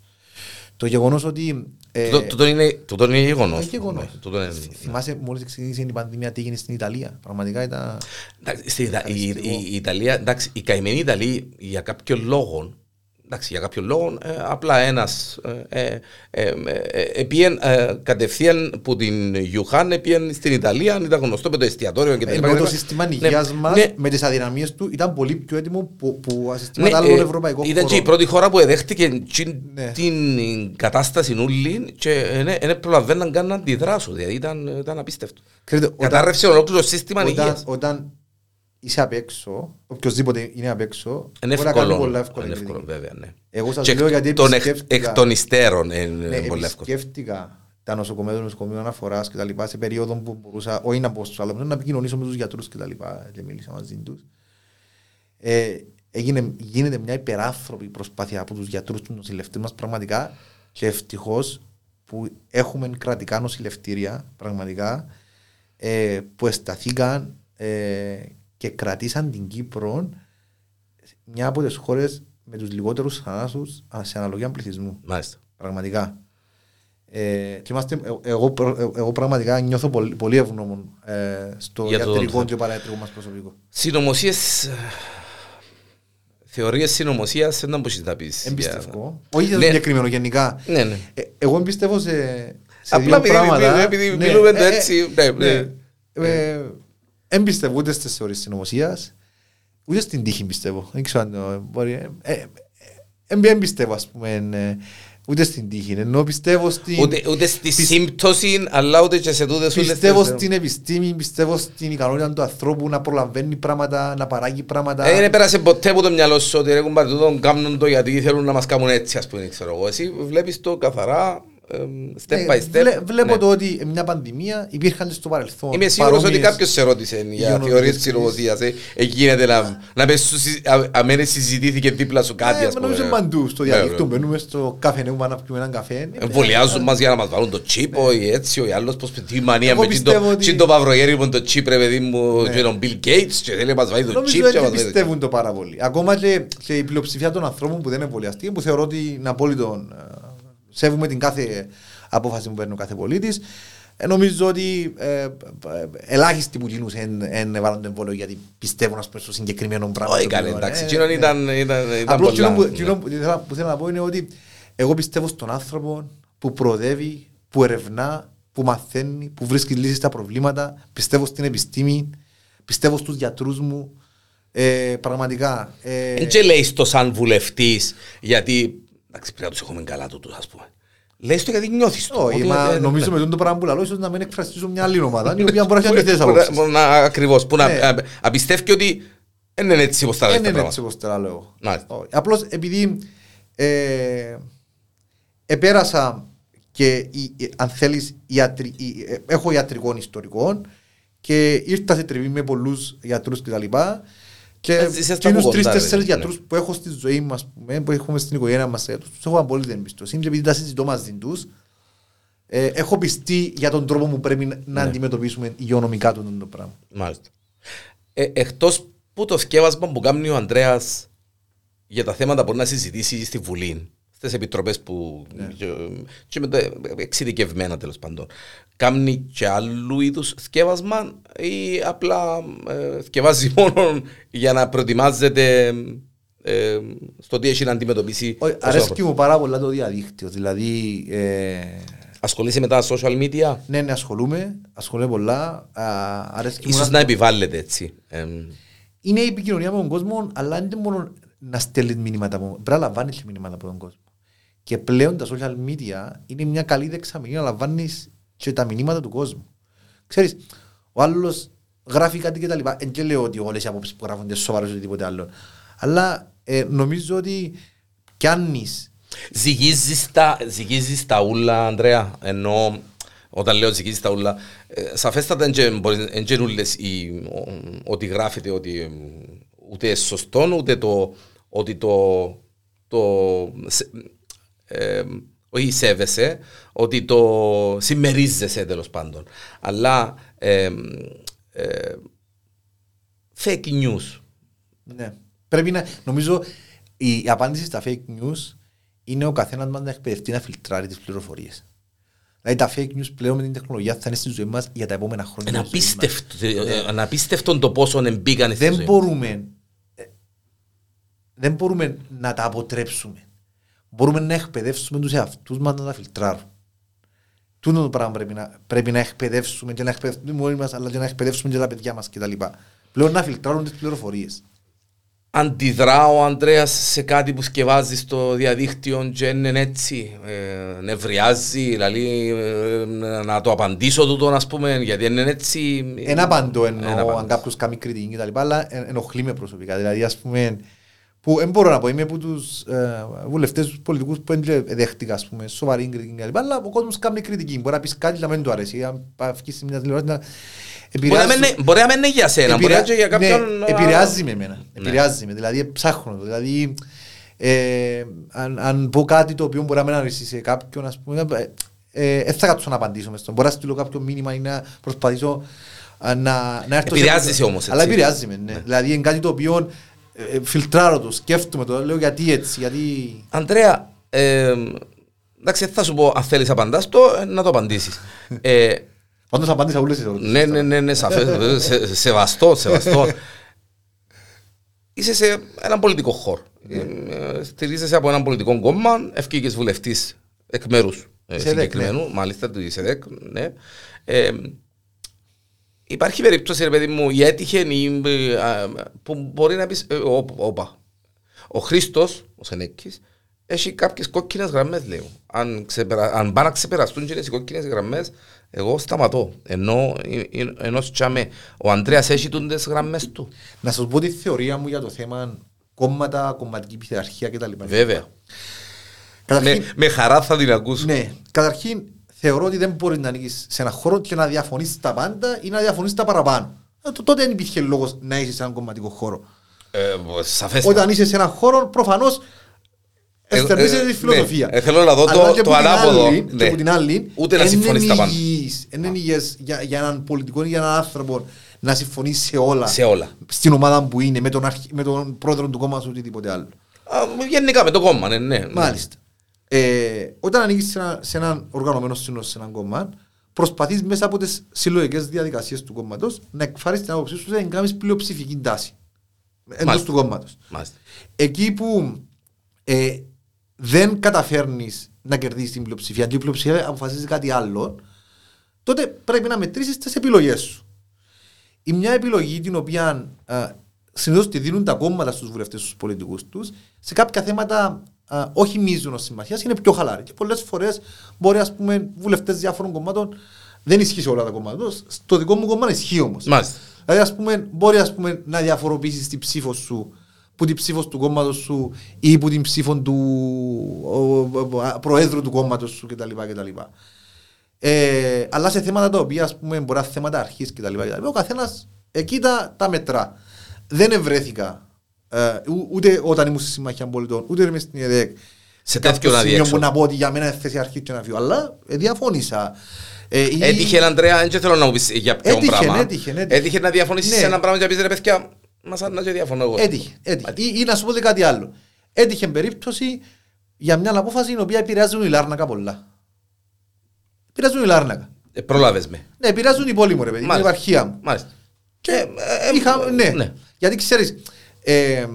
Το γεγονός ότι. ε, Τούτο- Τούτο είναι, τούτο είναι γεγονός. είναι γεγονός. Ναι, τούτο είναι- Θυμάσαι μόλις ξεκίνησε η πανδημία τι έγινε στην Ιταλία. Πραγματικά ήταν. Εντάξει, στη Ιτα- η, η- η Ιταλία, εντάξει, οι καημένοι Ιταλοί για κάποιον λόγο, εντάξει, για κάποιον λόγο, ε, απλά ένας ε, ε, ε, ε, επίεν ε, κατευθείαν που την Ιουχάν επίεν στην Ιταλία, ήταν γνωστό με το εστιατόριο και τα λοιπά Ενώ και το τα λοιπά. σύστημα Ναι, υγεία μας ναι, με τις αδυναμίες του ήταν πολύ πιο έτοιμο που, που ναι, συστήματα άλλων ε, ευρωπαϊκών Ήταν και η χωρών. πρώτη χώρα που εδέχτηκε τζιν- Ναι. την κατάσταση νουλή και δεν προλαβαίναν καν να αντιδράσουν. Δηλαδή ήταν, ήταν απίστευτο. Ξέρετε, όταν- Κατάρρευσε ολόκληρο σύστημα όταν, υγείας. όταν είσαι απ' έξω, οποιοδήποτε είναι απ' έξω, Είναι μπορεί να κάνει εύκολο, πολλά εύκολα είναι κριτική. εύκολο βέβαια, ναι. Εγώ σας Και λέω εκ γιατί των εκ- επισκέφτηκα- εκ των υστέρων Ναι, είναι πολύ εύκολο. επισκέφτηκα τα νοσοκομεία των νοσοκομείων αναφοράς και τα λοιπά σε περίοδο που μπορούσα, όχι να πω στους άλλους, να επικοινωνήσω με τους γιατρούς και τα λοιπά και μίλησα μαζί τους. Ε, έγινε, γίνεται μια υπεράνθρωπη προσπάθεια από τους γιατρούς τους νοσηλευτές μας πραγματικά και ευτυχώς που έχουμε κρατικά νοσηλευτήρια πραγματικά ε, που εσταθήκαν ε, και κρατήσαν την Κύπρο μια από τις χώρες με τους λιγότερους θανάτους σε αναλογία πληθυσμού. Μάλιστα. Πραγματικά. Ε, και είμαστε, ε, εγώ, προ- εγώ πραγματικά νιώθω πολύ, πολύ ευγνώμων ε, στο Για το ιατρικό δόντο. και παραϊατρικό μας προσωπικό. Συνωμοσίες, θεωρίες συνωμοσίας δεν μπορείς να τα πεις. Εμπιστευκό. Όχι για το Ναι. συγκεκριμένο γενικά. Ναι, ναι. Ε, εγώ εμπιστεύω σε, σε Απλά δύο επειδή- πράγματα. επειδή μιλούμε το έτσι, ναι, ναι. Ε, εμπιστεύω ούτε στις θεωρίες συνωμοσίας, ούτε στην τύχη πιστεύω. Δεν ξέρω αν το μπορεί. Ε, ε, ε, ε, εμπιστεύω ας πούμε ε, ούτε στην τύχη. Ενώ πιστεύω στην... Ούτε, ούτε στη Πι- σύμπτωση, αλλά ούτε και σε τούτες όλες Πιστεύω τις- στην επιστήμη, πιστεύω στην ικανότητα του ανθρώπου να προλαβαίνει πράγματα, να παράγει πράγματα. Ε, Δεν πέρασε ποτέ από το μυαλό σου ότι ρε κουμπάρ τούτο κάνουν το γιατί θέλουν να μας κάνουν έτσι ας πούμε ξέρω εγώ. Εσύ βλέπεις το καθαρά εμ, step Ναι, by step. βλέ- βλέπω Ναι. το ότι μια πανδημία υπήρχαν και στο παρελθόν. Είμαι σίγουρος ότι παρόμοιες- κάποιος σε ρώτησε για υγειονομικές θεωρίες κρίσεις. συνωμοσίας. ε. Ε, γίνεται να, να πες σου συ- α- αμένε συζητήθηκε δίπλα σου κάτι Ε, ας πούμε. Νομίζω παντού. Στο Ναι, διαδίκτυο ναι. μπαίνουμε στο καφέ νέου να πιούμε έναν καφέ. Ε, Εμβολιάζουν μας για να μας βάλουν το τσίπο ή έτσι, ο άλλος πως τι μανία Εγώ με τσιν το- πιστεύω ότι- τσιν το μαυρογέρι μου το τσίπ ρε παιδί μου Ναι. και τον Bill Gates και θέλει να μας βάλει το Νομίζω τσίπ και ότι μας βάλει το- πιστεύουν το πάρα πολύ. Ακόμα και, και η πλειοψηφία των ανθρώπων που δεν εμβολιαστήκαν, που θεωρώ ότι είναι απόλυτο. Ε, Σέβουμε την κάθε απόφαση που παίρνει ο κάθε πολίτης. νομίζω ότι ε, ε, ελάχιστοι που γίνουν δεν έβαλαν το εμβόλιο γιατί πιστεύουν ας πούμε, στο συγκεκριμένο πράγμα. Όχι το καλέ, οποίο, εντάξει, ε, εκείνον ναι. ήταν ήταν- ήταν Απλώς πολλά. εκείνο που, ναι. εκείνο που ήθελα- που θέλω να πω είναι ότι εγώ πιστεύω στον άνθρωπο που προοδεύει, που ερευνά, που μαθαίνει, που βρίσκει λύσεις στα προβλήματα. Πιστεύω στην επιστήμη, πιστεύω στους γιατρούς μου. Ε, πραγματικά. Ε, Δεν και λέει το σαν βουλευτής γιατί εντάξει πρέπει να τους έχουμε καλά τούτους ας πούμε. Λέει το γιατί νιώθεις το. όχι, ότι- μα ε, νομίζω ναι. με τον το πράγμα που λέω, ίσως να μην εκφραστήσω μια άλλη ομάδα, η οποία μπορεί να έχει αντιθέσεις Που να- απόψεις. που να- Ακριβώς, που να Ναι. α- απιστεύει ότι δεν είναι έτσι όπως τα λες Δεν τα είναι πράγματα. έτσι όπως τα λέω εγώ. Μάλιστα. Όχι. Απλώς επειδή ε, επέρασα και η- η- αν θέλεις ιατρι, η- ε, έχω ιατρικών ιστορικών και ήρθα σε τριβή με πολλούς γιατρούς κτλ. Και Ε, είσαι στα εκείνους από κοντά, τρεις-τέσσερις ρε, ναι. γιατρούς που έχω στη ζωή μας, πούμε, που έχουμε στην οικογένεια μας, ε, τους έχω απόλυτη εμπιστοσύνη και επειδή τα συζητώ μαζί τους, ε, έχω πιστεί για τον τρόπο που πρέπει να- Ναι. να αντιμετωπίσουμε υγειονομικά το, το πράγμα. Μάλιστα. Ε, εκτός που το σκεύασμα που κάνει ο Ανδρέας για τα θέματα που να συζητήσει στη Βουλή, στις επιτροπές που και, και με τα εξειδικευμένα τέλος πάντων, κάνει και άλλου είδους σκεύασμα ή απλά ε, σκευάζει (laughs) μόνο για να προετοιμάζεται ε, στο τι έχει να αντιμετωπίσει. Όχι, όσο Αρέσκει μου πάρα πολλά το διαδίκτυο. Δηλαδή, ε, Ασχολείσαι με τα social media, ναι, ναι, ασχολούμαι, ασχολούμαι πολλά. Α, αρέσκει μου ίσως να- να επιβάλλεται έτσι. Ε, Είναι η επικοινωνία με τον κόσμο, αλλά δεν είναι μόνο να στέλνεις μηνύματα από Πρέπει να λαμβάνεις και μηνύματα από τον κόσμο. Και πλέον τα social media είναι μια καλή δεξαμενή να λαμβάνεις και τα μηνύματα του κόσμου. Ξέρεις, ο άλλος γράφει κάτι κτλ. Δεν και λέω ότι όλες οι απόψεις που γράφονται σοβαρές ή τίποτε άλλο. Αλλά ε, νομίζω ότι πιάνεις Ζυγίζεις τα, ζυγίζεις τα ούλα, Ανδρέα, ενώ όταν λέω ζυγίζεις τα ούλα, ε, σαφέστατα δεν και ούλες οι- ο- ότι γράφεται ότι ε, ούτε σωστό, ούτε το ότι το, το σε- ε, όχι σέβεσαι, ότι το συμμερίζεσαι τέλος πάντων. Αλλά ε, ε, fake news. Ναι. Πρέπει να, νομίζω η απάντηση στα fake news είναι ο καθένας μας να εκπαιδευτεί να φιλτράρει τις πληροφορίες. Δηλαδή τα fake news πλέον με την τεχνολογία θα είναι στη ζωή μας για τα επόμενα χρόνια. Είναι της ζωής μας. απίστευτο, ε, ε, απίστευτο το πόσο εμπήκαν στη Δεν ζωή. μπορούμε, ε, δεν μπορούμε να τα αποτρέψουμε. Μπορούμε να εκπαιδεύσουμε τους εαυτούς μας να τα φιλτράρουν. Τούτο το πράγμα πρέπει να, πρέπει να εκπαιδεύσουμε και να εκπαιδεύσουμε μόνοι μας, αλλά και να εκπαιδεύσουμε και τα παιδιά μας κτλ. Πλέον να φιλτράρουν τις πληροφορίες. Αντιδρά ο Ανδρέας σε κάτι που σκευάζει στο διαδίκτυο και είναι έτσι, ε, νευριάζει, δηλαδή ε, να το απαντήσω τούτο, ας πούμε, γιατί είναι έτσι. Ένα απαντώ Ένα εννοώ αν απαντώ. κάποιος κάνει κριτική και τα λοιπά, αλλά ε- ενοχλεί με προσωπικά. Δηλαδή, ας πούμε, που δεν μπορώ να πω, είμαι από τους ε, βουλευτές τους πολιτικούς που δεν δέχτηκα, ας πούμε, σοβαρή κριτική και τα λοιπά, αλλά ο κόσμος κάνει κριτική. Μπορεί να πεις κάτι να μην του αρέσει, αν βγεις σε μια τηλεόραση να Μπορεί να μην είναι- Μπορεί να μην είναι για σένα, μπορεί να είναι και για κάποιον... ναι, α, επηρεάζει με εμένα. Επηρεάζει με. Δηλαδή ψάχνω το. Δηλαδή ε, αν, αν πω κάτι το οποίο μπορεί να μην αρέσει σε κάποιον, ας πούμε, ε, ε, δεν θα κάτσω να απαντήσω μες στον. Μπορεί να στείλω κάποιο μήνυμα ή να προσπαθήσω α, να, να έρθω σε- Επηρεάζεσαι όμως, Αλλά έτσι. επηρεάζει με, ναι. Δηλαδή είναι κάτι το οποίο ε, ε, φιλτράρω το, σκέφτομαι το, λέω γιατί έτσι, γιατί... Ανδρέα, ε, εντάξει, δεν θα σου πω αν θέλεις απαντάς το, ε, να το απαντήσεις. (laughs) Ε, Πάντως απάντησα όλες τις ερωτήσεις. Ναι, ναι, ναι, ναι, σαφές, (laughs) σε, σεβαστό, σεβαστό. Είσαι σε έναν πολιτικό χώρο. Ε, Στηρίζεσαι από έναν πολιτικό κόμμα, ευκήγες βουλευτής εκ μέρους ε, Της ΕΔΕΚ, συγκεκριμένου, μάλιστα του ΕΔΕΚ, ναι. Ε, υπάρχει περίπτωση, ρε παιδί μου, η έτυχε ή, ε, α, που μπορεί να πεις, ε, ο- όπα, ο Χρήστος, ο Σενέκης, έχει κάποιες κόκκινες γραμμές, λέω. Αν, ξεπερα... αν πάνε να ξεπεραστούν και οι κόκκινες γραμμές, εγώ σταματώ. Ενώ, ε, ε, ενώ τσάμε, ο Ανδρέας έχει τούντες γραμμές του. Να σας πω τη θεωρία μου για το θέμα κόμματα, κομματική πειθαρχία κτλ. Βέβαια. Καταρχήν, Με, με χαρά θα την ακούσω. Ναι, καταρχήν θεωρώ ότι δεν μπορεί να ανήκεις σε ένα χώρο και να διαφωνείς τα πάντα ή να διαφωνείς τα παραπάνω. Ε, το- τότε δεν υπήρχε λόγος να είσαι σε έναν κομματικό χώρο. Ε, σαφέστα. Όταν είσαι σε έναν χώρο, προφανώς Ε, εστερνίζεσαι ε, τη ναι. φιλοσοφία. Ε, θέλω να δω το- Αλλά και το που την ανάποδο, άλλη- ναι. Και που την άλλη, Ούτε να εν συμφωνείς είναι τα πάντα. υγιής, εν είναι υγιές για, για έναν πολιτικό ή για έναν άνθρωπο να συμφωνείς σε όλα. Σε όλα. Στην ομάδα που είναι, με τον, αρχ... με τον πρόεδρο του κόμματος ή οτιδήποτε άλλο. Α, Γενικά με το κόμμα, ναι, ναι. ναι. Μάλιστα. Ε, όταν ανοίγει σε, ένα, σε έναν οργανωμένο σύνολο σε έναν κόμμα, προσπαθείς μέσα από τις συλλογικές διαδικασίες του κόμματος να εκφράσει την άποψή σου να κάνεις πλειοψηφική τάση εντός Μάλιστα. του κόμματος. Μάλιστα. Εκεί που ε, δεν καταφέρνεις να κερδίσεις την πλειοψηφία, και η πλειοψηφία αποφασίζει κάτι άλλο, τότε πρέπει να μετρήσεις τις επιλογές σου. Η μια επιλογή την οποία συνήθως τη δίνουν τα κόμματα στους βουλευτές, στους πολιτικούς τους, σε κάποια θέματα α, όχι μείζωνο σημασία, είναι πιο χαλάρη. Και πολλές φορές μπορεί, ας πούμε, βουλευτές διάφορων κομμάτων δεν ισχύει σε όλα τα κόμματα. Στο δικό μου κόμμα ισχύει όμως. Μάλιστα. Δηλαδή, ας πούμε, μπορεί ας πούμε, να διαφοροποιήσεις την ψήφο σου που την ψήφος του κόμματος σου ή που την ψήφο του ο, ο, ο, προέδρου του κόμματος σου κτλ. κτλ. Ε, αλλά σε θέματα τα οποία ας πούμε, μπορεί να είναι θέματα αρχής κτλ. κτλ. Ο καθένας εκεί τα, τα μετρά. Δεν ευρέθηκα ε, ού- ούτε όταν ήμουν στη Συμμαχία Πολιτών, ούτε είμαι στην ΕΔΕΚ. Σε κάποιο τέτοιο σημείο αδιέξοδο. που να πω ότι για μένα είναι θέση αρχή και να φύγω. Αλλά ε, διαφώνησα. Ε, ή- Έτυχε, Ανδρέα, δεν θέλω να μου πεις για ποιο Έτυχε, πράγμα. έτυχε, έτυχε. να διαφωνήσεις Ναι. σε ένα πράγμα και να πεις ρε παιδιά, μας αρνά και διαφωνώ εγώ. Έτυχε. έτυχε. Ή, ή να σου πω και κάτι άλλο. Έτυχε περίπτωση για μια απόφαση η οποία επηρεάζουν η Λάρνακα πολλά. Επηρεάζουν η Λάρνακα. Ε, πρόλαβες με. Ναι, επηρεάζουν η πόλη μου, ρε παιδί, την Μάλιστα. επαρχία μου. Μάλιστα. Και ε, ε, είχα, ε, ναι. ναι. Γιατί ξέρεις, ε,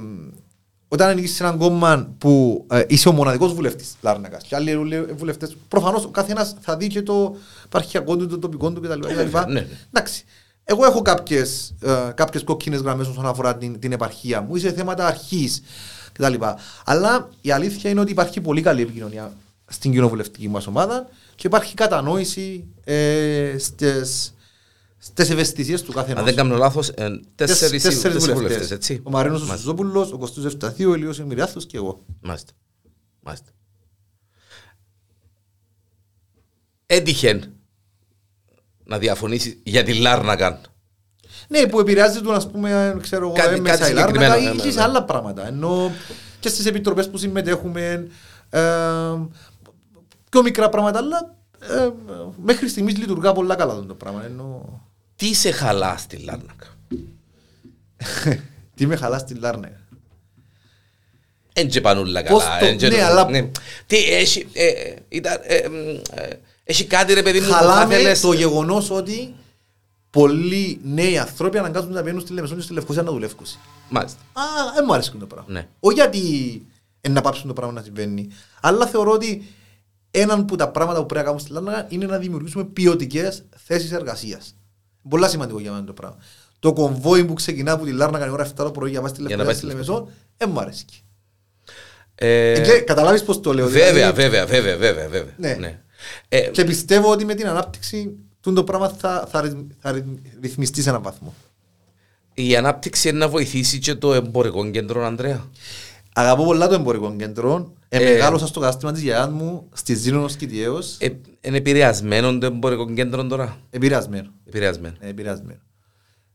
όταν ανήκεις σε έναν κόμμα που ε, είσαι ο μοναδικός βουλευτής Λάρνακας και άλλοι βουλε- βουλευτές, προφανώς ο καθένας θα δει και το επαρχιακό του, το τοπικό του κτλ. βέβαια, κτλ. ναι, ναι. Εντάξει. Εγώ έχω κάποιες, ε, κάποιες κόκκινες γραμμές όσον αφορά την, την επαρχία μου ή σε θέματα αρχής κτλ. Αλλά η αλήθεια είναι ότι υπάρχει πολύ καλή επικοινωνία στην κοινοβουλευτική μας ομάδα και υπάρχει κατανόηση ε, στις, στις ευαισθησίες του κάθε Αν ενός. δεν κάνω λάθος, ε, τέσσερις Τέσσερις τέσσερις βουλευτές. έτσι. Ο Μαρίνος ο Μάλιστα. Σουζόπουλος, ο Κωστούς Ευσταθίου, ο Ηλίος Εμμυριάθος και εγώ. Μάλιστα. Μάλιστα. Έτυχε να διαφωνήσει για τη Λάρνακα. Ναι, που επηρεάζει τον, ας πούμε, ξέρω εγώ, Κάτι- ε, μέσα κάτι η Λάρνακα συγκεκριμένο, ή ναι, και σε ναι. άλλα πράγματα. Ενώ και στις επιτροπές που συμμετέχουμε, ε, πιο μικρά πράγματα, αλλά ε, μέχρι στιγμής λειτουργά πολλά καλά αυτό το πράγμα. Ενώ... Τι σε χαλά στη Λάρνακα; Τι με χαλά στη Λάρνακα; Εν και πανούλα Πώς καλά. το- εν και- ναι, αλλά- Τι, έχει, ε, ε, ήταν, ε, ε, ε, έχει κάτι ρε παιδί μου που θα Χαλάμε θέλεις... το γεγονός ότι πολλοί νέοι άνθρωποι αναγκάζονται να βγαίνουν στη Λεμεσόν και στη Λευκοσία να δουλεύουν. Μάλιστα. Α, δεν μου αρέσει το πράγμα. Ναι. Όχι γιατί είναι να πάψουν το πράγμα να συμβαίνει, αλλά θεωρώ ότι έναν από τα πράγματα που πρέπει να κάνουμε στη Λάρνακα είναι να δημιουργήσουμε ποιοτικές θέσεις εργασίας. Πολλά σημαντικό για μένα το πράγμα. Το κομβόι που ξεκινά από τη Λάρνακα η ώρα 7 το πρωί για να πάει στη Για να Λευκοσία πάει στη στη Λεμεσόν, δεν μου αρέσει. Ε, Ε, και Καταλάβεις πώς το λέω. Βέβαια, δηλαδή, βέβαια, βέβαια, βέβαια, βέβαια. Ναι. Ναι. Ε, Και πιστεύω ότι με την ανάπτυξη τούτο το πράγμα θα, θα, ρυθμ- θα ρυθμ- ρυθμιστεί σε έναν βαθμό. Η ανάπτυξη είναι να βοηθήσει και το εμπορικό κέντρο, Ανδρέα. Αγαπώ πολλά το εμπορικό κέντρο. Ε, Ε, μεγάλωσα στο κατάστημα της γιαγιάς μου στη Ζήνονο Κιτιαίος. Ε, είναι επηρεασμένο το εμπορικό κέντρο τώρα; Επηρεασμένο. Επηρεασμένο. Ε, Επηρεασμένο.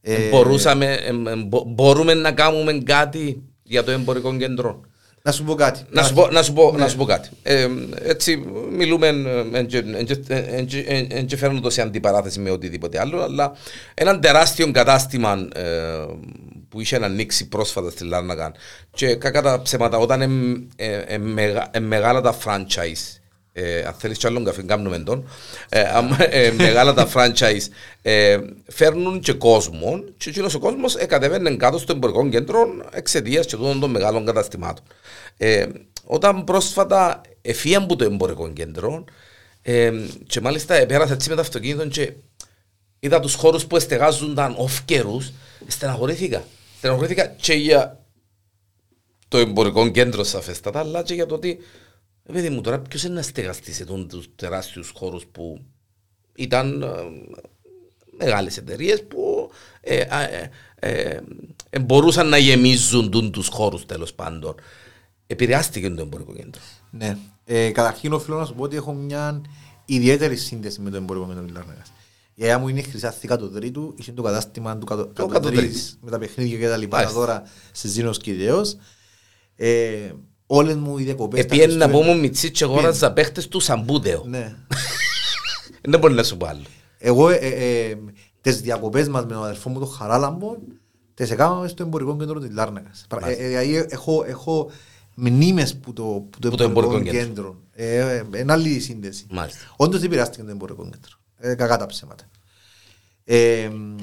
Ε, Ε, Μπορούσαμε, ε, ε, μπο- μπορούμε να κάνουμε κάτι για το εμπορικό κέντρο; Να σου πω κάτι. Να σου πω, να σου πω, Ναι. να σου πω κάτι. Ε, έτσι μιλούμε, δεν και φέρνω το σε αντιπαράθεση με οτιδήποτε άλλο, αλλά έναν τεράστιο κατάστημα ε, που είχε ανοίξει πρόσφατα στη Λάρνακα και κακά τα ψέματα, όταν είναι ε, ε, μεγα- ε, μεγάλα τα franchise, ε, αν θέλεις κι άλλον καφέ, κάνουμε τον, ε, άμα, ε, μεγάλα τα franchise ε, φέρνουν και κόσμο και εκείνος ο κόσμος ε, κατεβαίνει κάτω στο εμπορικό κέντρο εξαιτίας και τούτων των μεγάλων καταστημάτων. Ε, όταν πρόσφατα εφίαν που το εμπορικό κέντρο ε, και μάλιστα πέρασα έτσι με το αυτοκίνητο και είδα τους χώρους που εστεγάζονταν off-καιρούς, στεναχωρήθηκα. Στεναχωρήθηκα και για το εμπορικό κέντρο σαφέστατα, αλλά και για το ότι ε, παιδί μου, τώρα ποιος είναι να στεγαστεί σε τούν τους τεράστιους χώρους που ήταν ε, μεγάλες εταιρείες που ε, α, ε, ε, ε, μπορούσαν να γεμίζουν τούν τους χώρους τέλος πάντων. Επηρεάστηκε το εμπορικό κέντρο. Ναι. Ε, καταρχήν οφείλω να σου πω ότι έχω μια ιδιαίτερη σύνδεση με το εμπορικό κέντρο της Λάρνακας. Η αγιά μου είναι η Χρυσά Θήκα το τρίτου, είχε το κατάστημα του κατω- Το κατωτρίτης κατωτρίτης. με τα παιχνίδια και τα λοιπά Μάλιστα. τώρα σε Ζήνος Κιτιαίος. Ε, όλες μου οι διακοπές... τα Επιένει να Χριστούγεννα- πούμε μητσί και αγόραζα παίχτες του Σαμπούδεο. Ναι. (laughs) Δεν μπορεί να σου πω άλλο. Εγώ ε, ε, τις διακοπές μας με τον αδερφό μου τον Χαράλαμπο τις έκαναμε στο εμπορικό κέντρο της Λάρνακας. Πρα- ε, ε, Δηλαδή έχω, έχω μνήμες που το, που το Που το εμπορικό, εμπορικό κέντρο. κέντρο. Ε, ε, είναι άλλη η σύνδεση. Μάλιστα. Όντως επηρεάστηκε το εμπορικό κέντρο. Ε, κακά τα ψέματα. Ε, μ,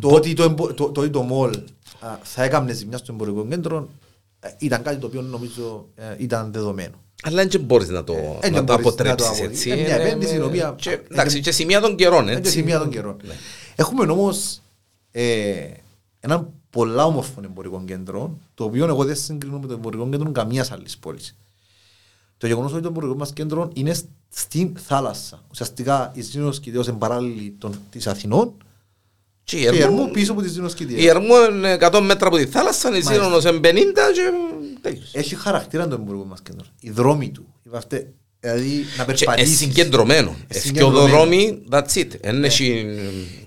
το, ότι το, εμπο- το, το, ότι το μολ α, θα έκανε ζημιά στο εμπορικό κέντρο ε, ήταν κάτι το οποίο νομίζω ε, ήταν δεδομένο. Αλλά δεν μπορείς να το, Ε, να δεν το μπορείς να το αποτρέψεις αποδείξεις. έτσι. Ε, μια Είναι επένδυση η με- οποία- και, ε, Εντάξει, ε, και σημεία των καιρών, Είναι και έτσι. σημεία των καιρών. Ναι. Έχουμε όμως ε, έναν πολλά όμορφο εμπορικό κέντρο, το οποίο εγώ δεν συγκρίνω με το εμπορικό κέντρο καμίας άλλης πόλης. Το γεγονός ότι το εμπορικό μας κέντρο είναι στην θάλασσα. Ουσιαστικά η Ζήνος Κιτέο είναι παράλληλη της Αθηνών Και η και η Ερμού- Ερμού πίσω από τη Ζήνος η Κιτέο. Ερμού είναι 100 μέτρα από τη θάλασσα, η Μάλιστα. Σύρωνος είναι 50 και τέλειωσε. Έχει χαρακτήρα το εμπορικό μας κέντρο. Οι δρόμοι του. οι αυτέ- Δηλαδή να Και είναι περπατήσεις. συγκεντρωμένο. συγκεντρωμένο. Ευκαιοδρόμοι, that's it. Εν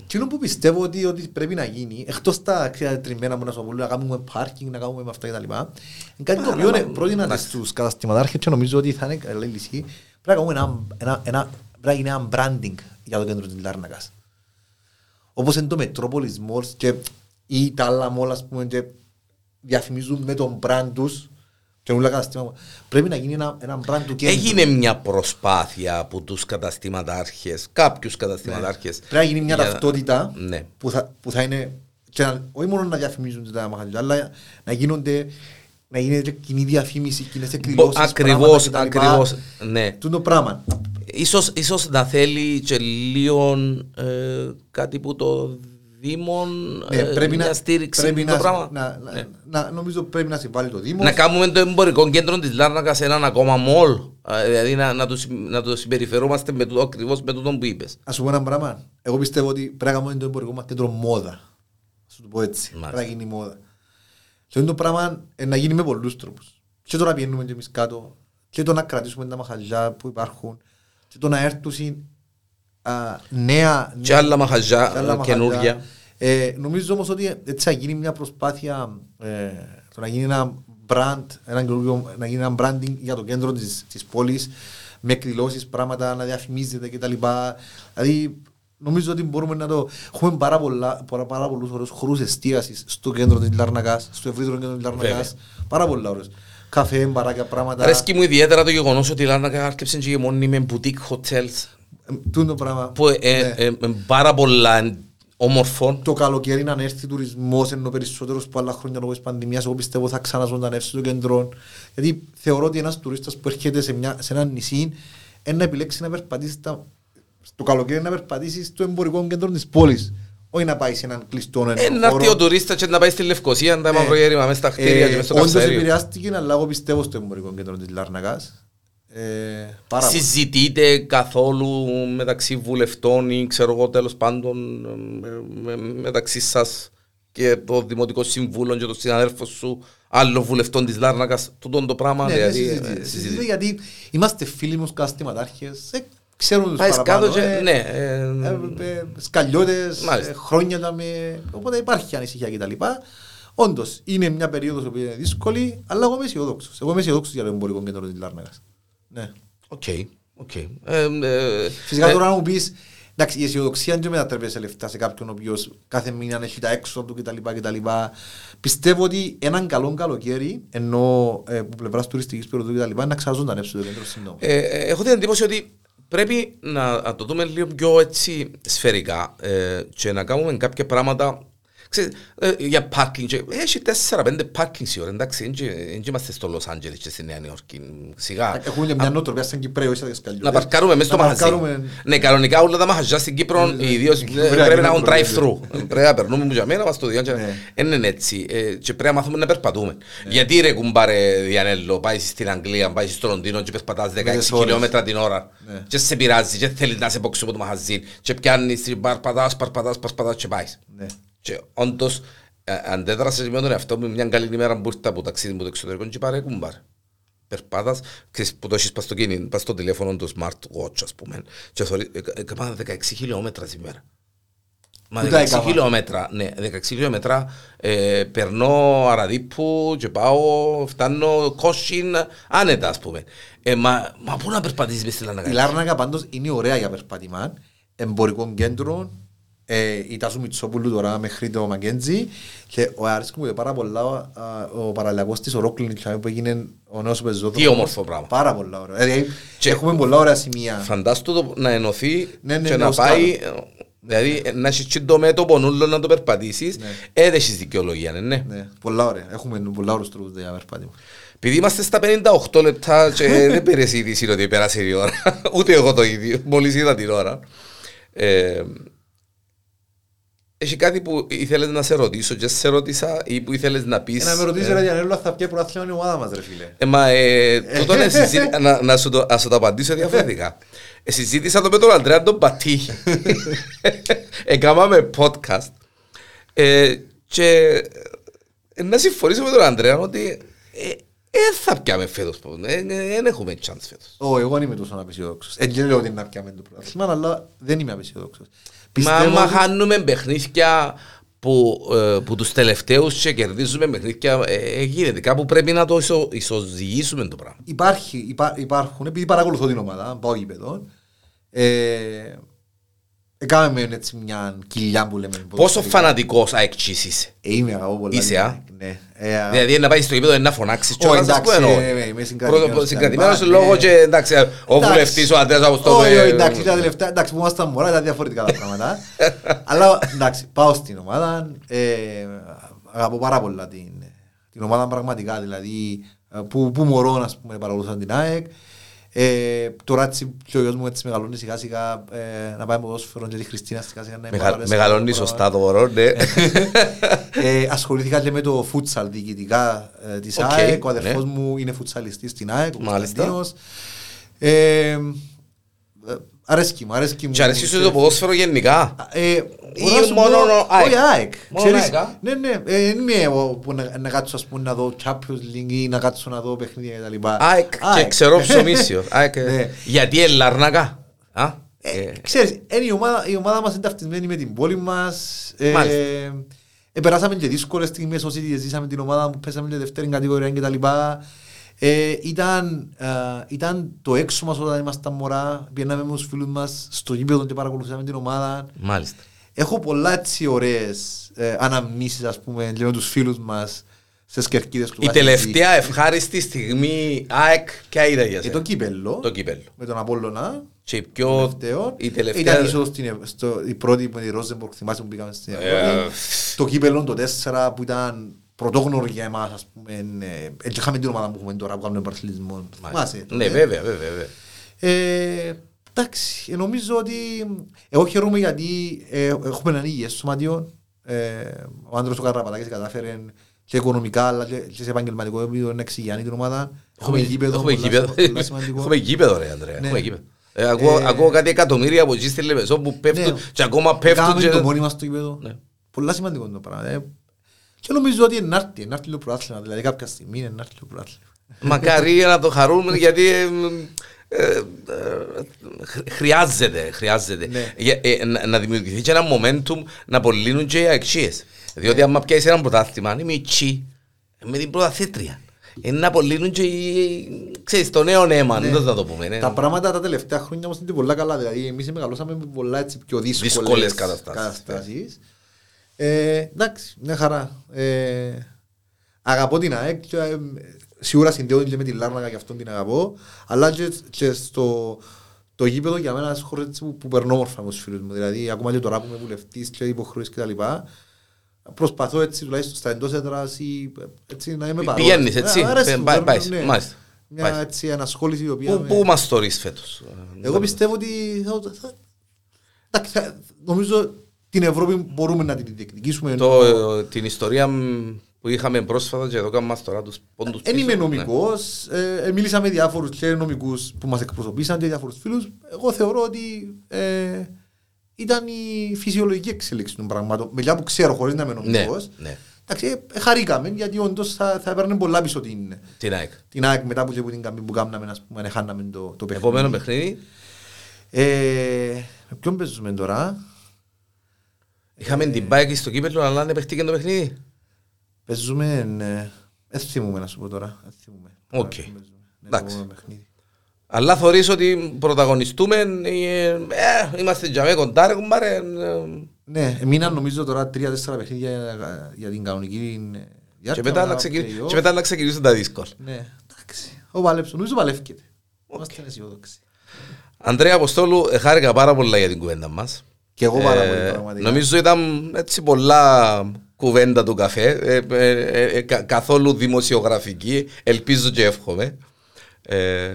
Ναι. έχει- Εκείνο που πιστεύω ότι, ότι πρέπει να γίνει, εκτός τα ξέρετε, τριμμένα που να σου απολύουν, να κάνουμε πάρκινγκ, να κάνουμε με αυτά κτλ. Είναι κάτι το Άρα, οποίο μα- ε, πρότεινα στους καταστηματάρχες και νομίζω ότι θα είναι καλή λύση. Πρέπει να κάνουμε ένα, ένα, ένα, πρέπει να γίνει ένα branding για το κέντρο της Λάρνακας. Όπως είναι το Metropolis Malls και ή τα άλλα malls, ας πούμε, και διαφημίζουν με τον brand τους. Και όλα καταστήματα. Πρέπει να γίνει ένα, ένα brand του κέντρου. Έγινε μια προσπάθεια από τους καταστηματάρχες, κάποιους καταστηματάρχες. Πρέπει να γίνει μια για- ταυτότητα Ναι. που, θα, που θα είναι και να, όχι μόνο να διαφημίζουν τα μαχαζιά, αλλά να γίνονται να γίνεται κοινή διαφήμιση, κοινές εκδηλώσεις, Ακριβώς, πράγματα κτλ. ακριβώς, ναι. Τούτο το πράγμα. Ίσως, ίσως να θέλει και λίγο ε, κάτι που το Δήμων Ναι, ε, πρέπει μια να, στήριξη πρέπει το να, πράγμα. να, να, Ναι. να- νομίζω πρέπει να συμβάλλει το Δήμο. Να κάνουμε το εμπορικό κέντρο της Λάρνακας έναν ακόμα μολ. ε, Δηλαδή να, να, το, συμ- να το συμπεριφερόμαστε με τούτο, ακριβώς με τούτο που είπες. Α σου πω ένα πράγμα. Εγώ πιστεύω ότι πρέπει να κάνουμε το εμπορικό μας κέντρο μόδα. Α σου το πω έτσι. Μάλιστα. Πρέπει να γίνει μόδα. Και αυτό το πράγμα ε, να γίνει με πολλούς τρόπους. Και το να πηγαίνουμε και εμείς κάτω, και το να κρατήσουμε τα μαχαζιά που υπάρχουν, και το να έρθουν συν, α, νέα. Και άλλα μαχαζιά και άλλα ε, μαχαζιά. καινούργια. Ε, νομίζω όμως ότι έτσι θα γίνει μια προσπάθεια ε, το να γίνει ένα brand, ένα καινούργιο- να γίνει ένα branding για το κέντρο της, της πόλης με εκδηλώσεις, πράγματα να διαφημίζεται κτλ. Δηλαδή νομίζω ότι μπορούμε να το... Έχουμε πάρα, πολλά, πάρα, πάρα πολλούς ωραίους χώρους εστίασης στο κέντρο της Λαρνακάς, στο ευρύτερο κέντρο της Λαρνακάς. Πάρα πολλά ωραίους. Καφέ, μπαράκια, πράγματα. Αρέσκει μου ιδιαίτερα το γεγονός ότι η Λάρνακα άρκεψε και μόνη με boutique hotels Ε, τούτο πράγμα. που ε, Ναι. ε, ε, πάρα πολλά όμορφο. το καλοκαίρι να έρθει τουρισμός ενώ περισσότερος από άλλα χρόνια λόγω της πανδημίας. Εγώ πιστεύω θα ξαναζωντανεύσει το κέντρο. Γιατί θεωρώ ότι ένας τουρίστας που έρχεται σε, μια, σε ένα νησί είναι να επιλέξει να περπατήσει στα, το καλοκαίρι να περπατήσει στο εμπορικό κέντρο της πόλης. Όχι να πάει σε έναν κλειστό Ε, να έρθει ο τουρίστας και να πάει στη Λευκοσία, τα Ε, μαυρογέρημα μέσα στα κτίρια και μέσα στο Όντως καυσαέριο. επηρεάστηκε, αλλά εγώ πιστεύω στο εμπορικό κέντρο της Λάρνακας. Ε, πάρα πολύ. Συζητείτε καθόλου μεταξύ βουλευτών ή ξέρω εγώ τέλος πάντων ε, με- με- μεταξύ σας και το Δημοτικό Συμβούλιο και των συναδέλφων σου άλλων βουλευτών της Λάρνακας τούτον το πράγμα Ναι, ναι, δηλαδή, συζητείτε. ε, Συζητείτε συζητείτε. γιατί είμαστε φίλοι μου καταστηματάρχες, ε, ξέρουν τους Πάει παραπάνω. κάτω και ε, ναι ε, ε, ε, σκαλιώτες, Μάλιστα. ε, χρόνια τα με... Οπότε υπάρχει ανησυχία κτλ. Όντως, είναι μια περίοδος που είναι δύσκολη, αλλά εγώ είμαι αισιοδόξος. Εγώ είμαι αισιοδόξος για το εμπορικό κέντρο της Λάρνακας. Ναι. OK OK Ε, ε, Φυσικά ε, τώρα να μου πεις, εντάξει, η αισιοδοξία δεν μετατρέπεται σε λεφτά σε κάποιον ο οποίος κάθε μήνα έχει τα έξοδα του κτλ. κτλ. Πιστεύω ότι έναν καλό καλοκαίρι, ενώ ε, από πλευράς τουριστικής περίοδου κτλ., είναι να ξαναζωντανεύσει το κέντρο σύντομα. Ε, ε, έχω την εντύπωση ότι πρέπει να, να το δούμε λίγο πιο έτσι σφαιρικά ε, και να κάνουμε κάποια πράγματα Ξέρεις, ε, για πάρκινγκ, και έχει 4-5 πάρκινγκ η χώρα, εντάξει, δεν είμαστε στο Λος Άντζελες και στη Νέα Νιόρκη, σιγά. Έχουμε και μια νοοτροπία σαν Κυπρέο, είσαι σκαλιώτες. Να παρκάρουμε μέσα στο Να μαχαζί. παρκάρουμε- Ναι, κανονικά όλα τα μαχαζιά στην Κύπρο, ιδίως, Πρέπει ε, να πρέπει να γίνουν έχουν προβλήματα. drive-thru. Πρέπει να περνούμε μου για μένα, μας το διάντια. Ναι. Δεν είναι έτσι. Ε, Και πρέπει να μάθουμε να περπατούμε. Γιατί ρε κουμπάρε Διανέλο, πάει στην Αγγλία, πάει στο Λονδίνο και περπατάς 16 τις ώρες. χιλιόμετρα την ώρα. Ναι. Και σε πειράζει και θέλεις να σε πόξεις από το μαχαζί. Και πιάνεις, παρπατάς, παρπατάς, παρπατάς και πάεις. Ναι. Και όντως ε, αντέδρασες με τον εαυτό μου μια καλή ημέρα που ήρθα από ταξίδι μου το εξωτερικό και πάρε κουμπάρ. Περπάτας, ξέρεις που το έχεις πας στο, κίνη, πας στο τηλέφωνο του smartwatch ας πούμε και θωρεί, ε, ε, έκανα 16 χιλιόμετρα σήμερα. Μα Πού τα 16 έκανα; χιλιόμετρα, ναι, 16 χιλιόμετρα ε, περνώ Αραδίπου και πάω, φτάνω Κόσιν άνετα ας πούμε. Ε, μα, μα πού να περπατήσεις μες στη Η Λάρνακα. Λάρνακα πάντως είναι ωραία για περπάτημα. Εμπορικό κέντρο, ε, η Τάσου Μητσόπουλου τώρα μέχρι το Μακέντζι και ο αρέσκει μου πάρα πολλά α, ο παραλιακός της Ορόκλινη που έγινε ο νέος πεζόδρομος. Τι όμορφο πράγμα. Πάρα πολλά ωραία. Δηλαδή, Και- έχουμε πολλά ωραία σημεία. Φαντάστο το να ενωθεί Ναι, ναι, και ναι, να ως πάει, δηλαδή να έχεις και το μέτωπο νουλό να το περπατήσεις, Ναι. ε, δεν έχεις δικαιολογία, ναι, ναι. Ναι, πολλά ωραία. Έχουμε πολλά ωραίους τρόπους για περπάτημα. Επειδή είμαστε στα 58 λεπτά και (laughs) δεν πέρασε η είδηση ότι πέρασε η ώρα, (laughs) ούτε εγώ το ίδιο, μόλις είδα την ώρα. Ε, έχει κάτι που ήθελες να σε ρωτήσω και σε ρώτησα ή που ήθελες να πεις. Ε, να με ρωτήσεις ε, ρε Διανέλο αν θα πιέ πρωτάθλημα η ομάδα μας ρε φίλε. Ε, μα ε, τούτο είναι συζήτηση, (laughs) να, να, σου το, να σου το απαντήσω διαφορετικά. Ε, συζήτησα το με τον Αντρέα τον Πατή. (laughs) Έκαναμε podcast. Ε, και ε, να συμφωνήσω με τον Αντρέα ότι δεν θα πιάμε φέτος. Δεν έχουμε chance φέτος. Ω, εγώ δεν είμαι τόσο απεσιόδοξος. Ε, δεν λέω ότι είναι να πιάμε το πρωτάθλημα, αλλά δεν είμαι απεσιόδοξος. Μα Πιστεύω άμα ότι- χάνουμε παιχνίδια που, ε, που τους τελευταίους και κερδίζουμε παιχνίδια, ε, γίνεται. Κάπου πρέπει να το ισο, ισοζυγίσουμε το πράγμα. Υπάρχει, υπά, υπάρχουν, επειδή παρακολουθώ την ομάδα, πάω γήπεδο, ε, έκαμε έτσι μια κοιλιά που λέμε. Πόσο ποδοσφαιρικά. φανατικός αεκτσής είσαι. Ε, είμαι αγαπώ πολλά. Είσαι, α; Ναι. Ε, α, Δηλαδή να πάει στο γήπεδο να φωνάξεις Ω, κιόλας, ας εντάξει, πούμε, εννοώ. ε, ε, είμαι συγκρατημένος Πρώτο- και Συγκρατημένος λοιπά, λόγω ναι. και εντάξει, ο Εντάξει. βουλευτής ο Αντρέας Αποστόλου. Όχι, ε, όχι, εντάξει, τα τελευταία, εντάξει, που ήμασταν μωρά, ήταν διαφορετικά τα πράγματα. (laughs) Αλλά εντάξει, πάω στην ομάδα, ε, αγαπώ πάρα πολλά την, την ομάδα πραγματικά, δηλαδή, ε, που, που μωρώ, ας πούμε, παρακολουθώ την ΑΕΚ. Ε, τώρα έτσι και ο γιος μου έτσι μεγαλώνει σιγά σιγά ε, να πάει ποδόσφαιρο και τη Χριστίνα σιγά σιγά να Μεγα, μεγαλώνεις σωστά το όρο, ναι. (laughs) ε, ασχολήθηκα και με το φούτσαλ διοικητικά ε, της Okay, ΑΕΚ. Ο ναι. αδερφός μου είναι φουτσαλιστής στην ΑΕΚ, ο Μάλιστα. Κωνσταντίνος. Ε, ε, αρέσκει μου, αρέσκει μου. Και αρέσει σου το ποδόσφαιρο γενικά; Ε, Ή μπορώ να σου μόνο πω- ο ΑΕΚ; Όχι ΑΕΚ. Μόνο Ξέρεις, ΑΕΚ, α; Ναι, ναι. ε, Δεν είμαι εγώ που να, να κάτσω ας πούμε, να δω Champions League ή να κάτσω να δω παιχνίδια και τα λοιπά. ΑΕΚ και ξέρω ψωμίσιος. (laughs) ΑΕΚ, ε, Ναι. Γιατί η Λαρνακά. Α, Ε, ε, Ξέρεις, είναι η ομάδα, η ομάδα μας είναι ταυτισμένη με την πόλη μας. Ε, Μάλιστα. ε, περάσαμε και δύσκολες στιγμές όσοι τη ζήσαμε την ομάδα που πέσαμε και δεύτερη κατηγορία και τα λοιπά. Ε, ήταν, ε, ήταν το έξω μας όταν ήμασταν μωρά. Πήγαμε με τους φίλους μας στο γήπεδο και παρακολουθήσαμε την ομάδα. Μάλιστα. Έχω πολλά έτσι ωραίες ε, αναμνήσεις ας πούμε και με τους φίλους μας σε σκερκίδες του Η Βασιλή. τελευταία ευχάριστη στιγμή ΑΕΚ ποια ήταν για Ε, το σένα. κύπελλο Το κύπελλο. με τον Απόλλωνα Και η πιο... τελευταίο. Η τελευταία... Ήταν ίσως στην Ευ- στο, η πρώτη με τη Ρόζεμπορκ, θυμάσαι που πήγαμε στην Ε, Ευρώπη. Το κύπελλο το 4 που ήταν πρωτόγνωρο για εμάς, ας πούμε. ε, Έτσι είχαμε την ομάδα που έχουμε τώρα που κάνουμε παρθλισμό. Θυμάσαι. Ναι, τότε. βέβαια, βέβαια. βέβαια. Ε, εντάξει, ε, νομίζω ότι εγώ χαίρομαι γιατί ε, έχουμε έναν υγιές σωματιό. Ε, ο άντρας ο Καραπατάκης κατάφερε και οικονομικά αλλά και, και σε επαγγελματικό επίπεδο να εξηγιάνει την ομάδα. Έχουμε γήπεδο. Έχουμε πολλά- γήπεδο. πολλά σημαντικό. Έχουμε γήπεδο, ρε Ανδρέα. Ναι. Έχουμε γήπεδο. Ε, Ακούω Ε, ακούω κάτι εκατομμύρια από εκεί στη Λεμεσό που πέφτουν Ναι. και ακόμα πέφτουν. Κάναμε και- το μόνοι μας στο γήπεδο. Ναι. Πολλά σημαντικό το πράγμα. Ε. Και νομίζω ότι είναι νάρτη, είναι νάρτη το πρωτάθλημα. Δηλαδή κάποια στιγμή είναι νάρτη το πρωτάθλημα. Μακάρι να το χαρούμε γιατί ε, ε, ε, χρ- χρειάζεται, χρειάζεται Ναι. Για- ε, να- να δημιουργηθεί και ένα momentum να απολύνουν και οι αξίες. Διότι άμα πιάσεις ένα πρωτάθλημα, είναι μητσί με την πρωταθήτρια. Είναι να απολύνουν και οι, ξέρεις, το νέο αίμα, Ναι. δεν θα το πούμε. ναι. Τα πράγματα τα τελευταία χρόνια όμως είναι πολλά καλά. Δηλαδή εμείς μεγαλώσαμε με πολλά έτσι πιο δύσκολες, Δύσκολες καταστάσεις. καταστάσεις. Ε, εντάξει, μια χαρά. Ε, αγαπώ την ΑΕΚ και, ε, σίγουρα συνδέω και με την Λάρνακα και αυτόν την αγαπώ. Αλλά και, και στο το γήπεδο για μένα είναι ένας χώρος έτσι που, που περνώ όμορφα με τους φίλους μου. Δηλαδή ακόμα και τώρα που είμαι βουλευτής και υποχρεώσεις και τα λοιπά. Προσπαθώ έτσι τουλάχιστον στα εντός έδρας ή έτσι να είμαι παρόν. Πηγαίνεις, έτσι; Ε, αρέσει Παι- μου, πάει- παίρνω, πάεις, ναι. μάλιστα. Μια Πάεις. έτσι ανασχόληση η οποία... Πού, με- πού μας θωρείς φέτος; εγώ πιστεύω ότι θα, θα, εντάξει, θα- νομίζω την Ευρώπη μπορούμε να την διεκδικήσουμε. Το, ε, την ιστορία μ, που είχαμε πρόσφατα και εδώ κάνουμε μας τώρα τους πόντους Δεν είμαι πίσω. Ναι. νομικός, ε, ε, μίλησα με διάφορους και νομικούς που μας εκπροσωπήσαν και διάφορους φίλους. Εγώ θεωρώ ότι ε, ήταν η φυσιολογική εξέλιξη των πραγμάτων. Με που ξέρω χωρίς να είμαι Ναι, νομικός. ναι. Εντάξει, ε, χαρήκαμε γιατί όντως θα, θα έπαιρνε πολλά πίσω την, Την ΑΕΚ. την ΑΕΚ μετά που, που την καμπή που κάναμε, ας πούμε, χάναμε το, το παιχνίδι. Επόμενο παιχνίδι. Ε, με ποιον παίζουμε τώρα; Είχαμε την μπάκη στο κύπελο, αλλά δεν παίχτηκε το παιχνίδι. Παίζουμε, ε, δεν θυμούμαι να σου πω τώρα. Δεν θυμούμαι. Οκ. Παίζουμε. Ναι, Εντάξει. το επόμενο παιχνίδι. Αλλά θωρείς ότι πρωταγωνιστούμε, ε, ε, είμαστε για με κοντά ρε κουμπάρε. ε, Ναι, μείναν νομίζω τώρα τρία-τέσσερα παιχνίδια για, για την κανονική ε, Και διάρκεια. μετά, να μετά ξεκινήσουν, play-off. και μετά να ξεκινήσουν τα δύσκολα. Ναι, εντάξει. Ο Παλέψο, νομίζω παλεύκεται. Είμαστε αισιόδοξοι. Αντρέα Αποστόλου, ε, χάρηκα πάρα πολλά για την κουβέντα μας. Και εγώ πάρα Ε, πολύ πραγματικά. Νομίζω ήταν έτσι πολλά κουβέντα του καφέ, ε, ε, ε, ε, κα- καθόλου δημοσιογραφική, ελπίζω και εύχομαι. Ε,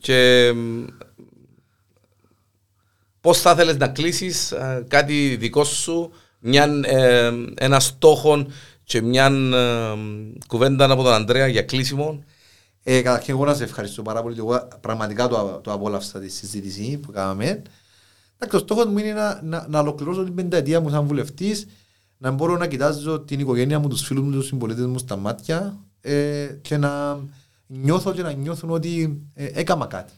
και μ, πώς θα ήθελες να κλείσεις ε, κάτι δικό σου, μια, ε, ένα στόχο και μια ε, κουβέντα από τον Ανδρέα για κλείσιμο; Ε, καταρχήν εγώ να σε ευχαριστώ πάρα πολύ. Εγώ πραγματικά το, το απόλαυσα τη συζήτηση που κάναμε. Εντάξει, ο στόχος μου είναι να, να, να ολοκληρώσω την πενταετία μου σαν βουλευτής, να μπορώ να κοιτάζω την οικογένεια μου, τους φίλους μου, τους συμπολίτες μου στα μάτια ε, και να νιώθω και να νιώθουν ότι ε, έκανα κάτι.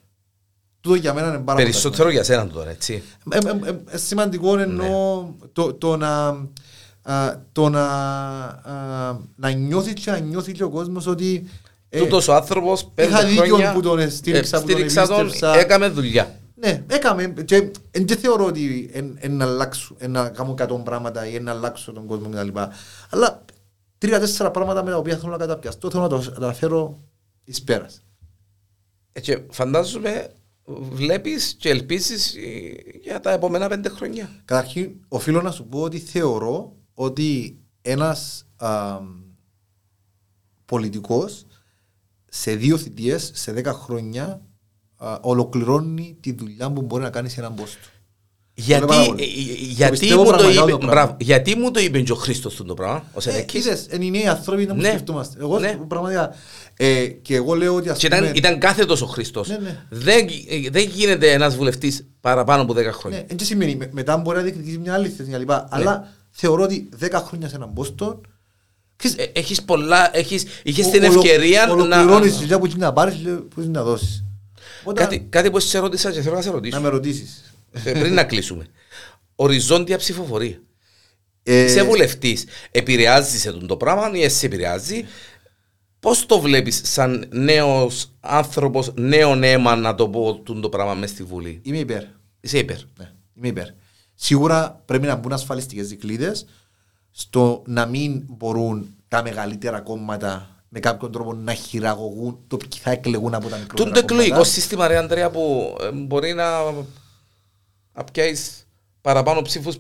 Τούτο για μένα είναι πάρα πολύ Περισσότερο για σένα τώρα, έτσι. ε, ε, ε, ε, σημαντικό εννοώ το, το να, α, το να, α, να νιώθεις και να νιώθει και ο κόσμος ότι ε, Τούτος ο άνθρωπος πέντε είχα δίκιο χρόνια που τον στήριξα, ε, που τον στήριξα τον, εμπίστευσα. έκαμε δουλειά. Ναι, έκαμε και εν δεν θεωρώ ότι εν, εν να αλλάξω, εν να κάνω εκατό πράγματα ή εν να αλλάξω τον κόσμο κτλ. Αλλά τρία-τέσσερα πράγματα με τα οποία θέλω να καταπιαστώ, θέλω να τα, να τα φέρω εις πέρας. Ε, Και φαντάζομαι βλέπεις και ελπίζεις ε, για τα επόμενα πέντε χρόνια. Καταρχήν, οφείλω να σου πω ότι θεωρώ ότι ένας α, πολιτικός σε δύο θητείες, σε δέκα χρόνια, α, ολοκληρώνει τη δουλειά που μπορεί να κάνει σε έναν πόστο. Γιατί, πάρα ε, πολύ. ε, γιατί, πιστεύω μου το πραγματικά είπε, το πράγμα. μπράβο, γιατί μου το είπε και ο Χρήστος το πράγμα, ο Ε, Σενέκης. είδες, είναι οι νέοι άνθρωποι να μου Ναι. σκεφτόμαστε. Εγώ Ναι. πραγματικά. Ε, και εγώ λέω ότι ας Και πούμε. ήταν, ήταν κάθετος ο Χρήστος. Ναι, ναι. Δεν, ε, δεν γίνεται ένας βουλευτής παραπάνω από 10 χρόνια. Ναι, δεν σημαίνει. με- Μετά μπορεί να διεκδικήσει μια άλλη θέση κλπ. Ναι. Αλλά θεωρώ ότι 10 χρόνια σε έναν πόστο. ξέρεις, Ε, έχεις πολλά, έχεις, είχες ο- την ολο- ευκαιρία να... Ολοκληρώνεις τη δουλειά που έχεις να πάρεις, λέω, που έχεις να δώσεις. Οπότε, Κάτι, κάτι που σε ρώτησα και θέλω να σε Να ρωτήσω. με ρωτήσεις. Ε, πριν να κλείσουμε. Οριζόντια ψηφοφορία. Ε, Είσαι βουλευτής. Επηρεάζεις σε τον το πράγμα ή εσύ επηρεάζει. Πώς το βλέπεις σαν νέος άνθρωπος, νέο αίμα να το πω τον το πράγμα μες στη Βουλή; Είμαι υπέρ. Είσαι υπέρ. Ναι, είμαι υπέρ. Σίγουρα πρέπει να μπουν ασφαλιστικές δικλείδες στο να μην μπορούν τα μεγαλύτερα κόμματα με κάποιον τρόπο να χειραγωγούν το ποιοι θα εκλεγούν από τα μικρότερα Τον το εκλογικό κόμματα. σύστημα, ρε Αντρέα, που ε, μπορεί να, να πιάσει παραπάνω ψήφους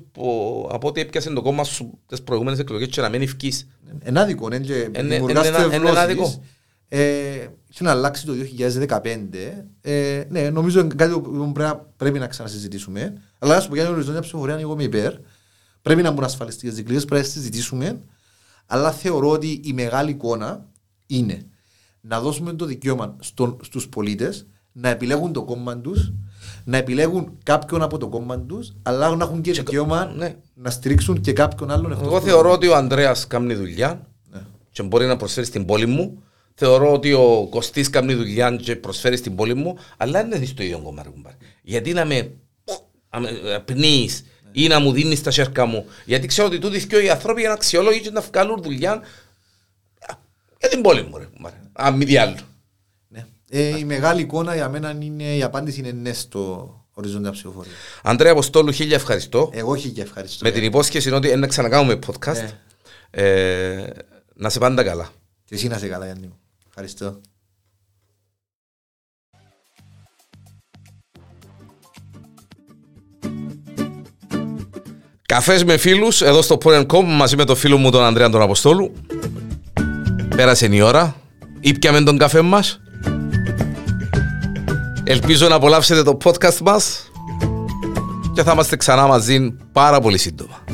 από ό,τι έπιασε το κόμμα σου τις προηγούμενες εκλογές και να μην ευκείς. Εν άδικο, ναι, και Εν- δημιουργάς εν- εν- εν- στευλώσεις. εν άδικο. Ε, Είχε να αλλάξει το 2015. Ε, ναι, νομίζω είναι κάτι που πρέπει, να- πρέπει να ξανασυζητήσουμε. Αλλά να σου πω για την οριζόντια ψηφοφορία, εγώ είμαι υπέρ. Πρέπει να μπουν ασφαλιστικές δικλείδες, πρέπει να συζητήσουμε. Αλλά θεωρώ ότι η μεγάλη εικόνα είναι να δώσουμε το δικαίωμα στον, στους πολίτες να επιλέγουν το κόμμα τους, να επιλέγουν κάποιον από το κόμμα τους, αλλά να έχουν και δικαίωμα ναι. να στηρίξουν και κάποιον άλλον εκτός Εγώ του θεωρώ κόμματος. ότι ο Ανδρέας κάνει δουλειά Ναι. και μπορεί να προσφέρει στην πόλη μου. Θεωρώ ότι ο Κωστής κάνει δουλειά και προσφέρει στην πόλη μου, αλλά δεν είναι στο ίδιο κόμμα. ρε κουμπάρε. Γιατί να με, να με πνίεις ή να μου δίνεις τα σέρκα μου. Γιατί ξέρω ότι τούτοι και οι άνθρωποι είναι αξιόλογοι και να βγάλουν δουλειά για την πόλη μου. Ρε, κουμπάρε. Αν μη διάλο. Ναι. Ε, η μεγάλη εικόνα για μένα είναι, η απάντηση είναι ναι στο οριζόντια ψηφοφορία. Αντρέα Αποστόλου, χίλια ευχαριστώ. Εγώ όχι και ευχαριστώ. Με την υπόσχεση ότι να ξανακάνουμε podcast. Ναι. Ε, να σε πάντα καλά. Και εσύ να είσαι καλά, Γιάννη μου. Ευχαριστώ. Καφές με φίλους εδώ στο Porn.com μαζί με τον φίλο μου τον Ανδρέα τον Αποστόλου. Πέρασε η ώρα. Ήπιαμε τον καφέ μας. Ελπίζω να απολαύσετε το podcast μας και θα είμαστε ξανά μαζί πάρα πολύ σύντομα.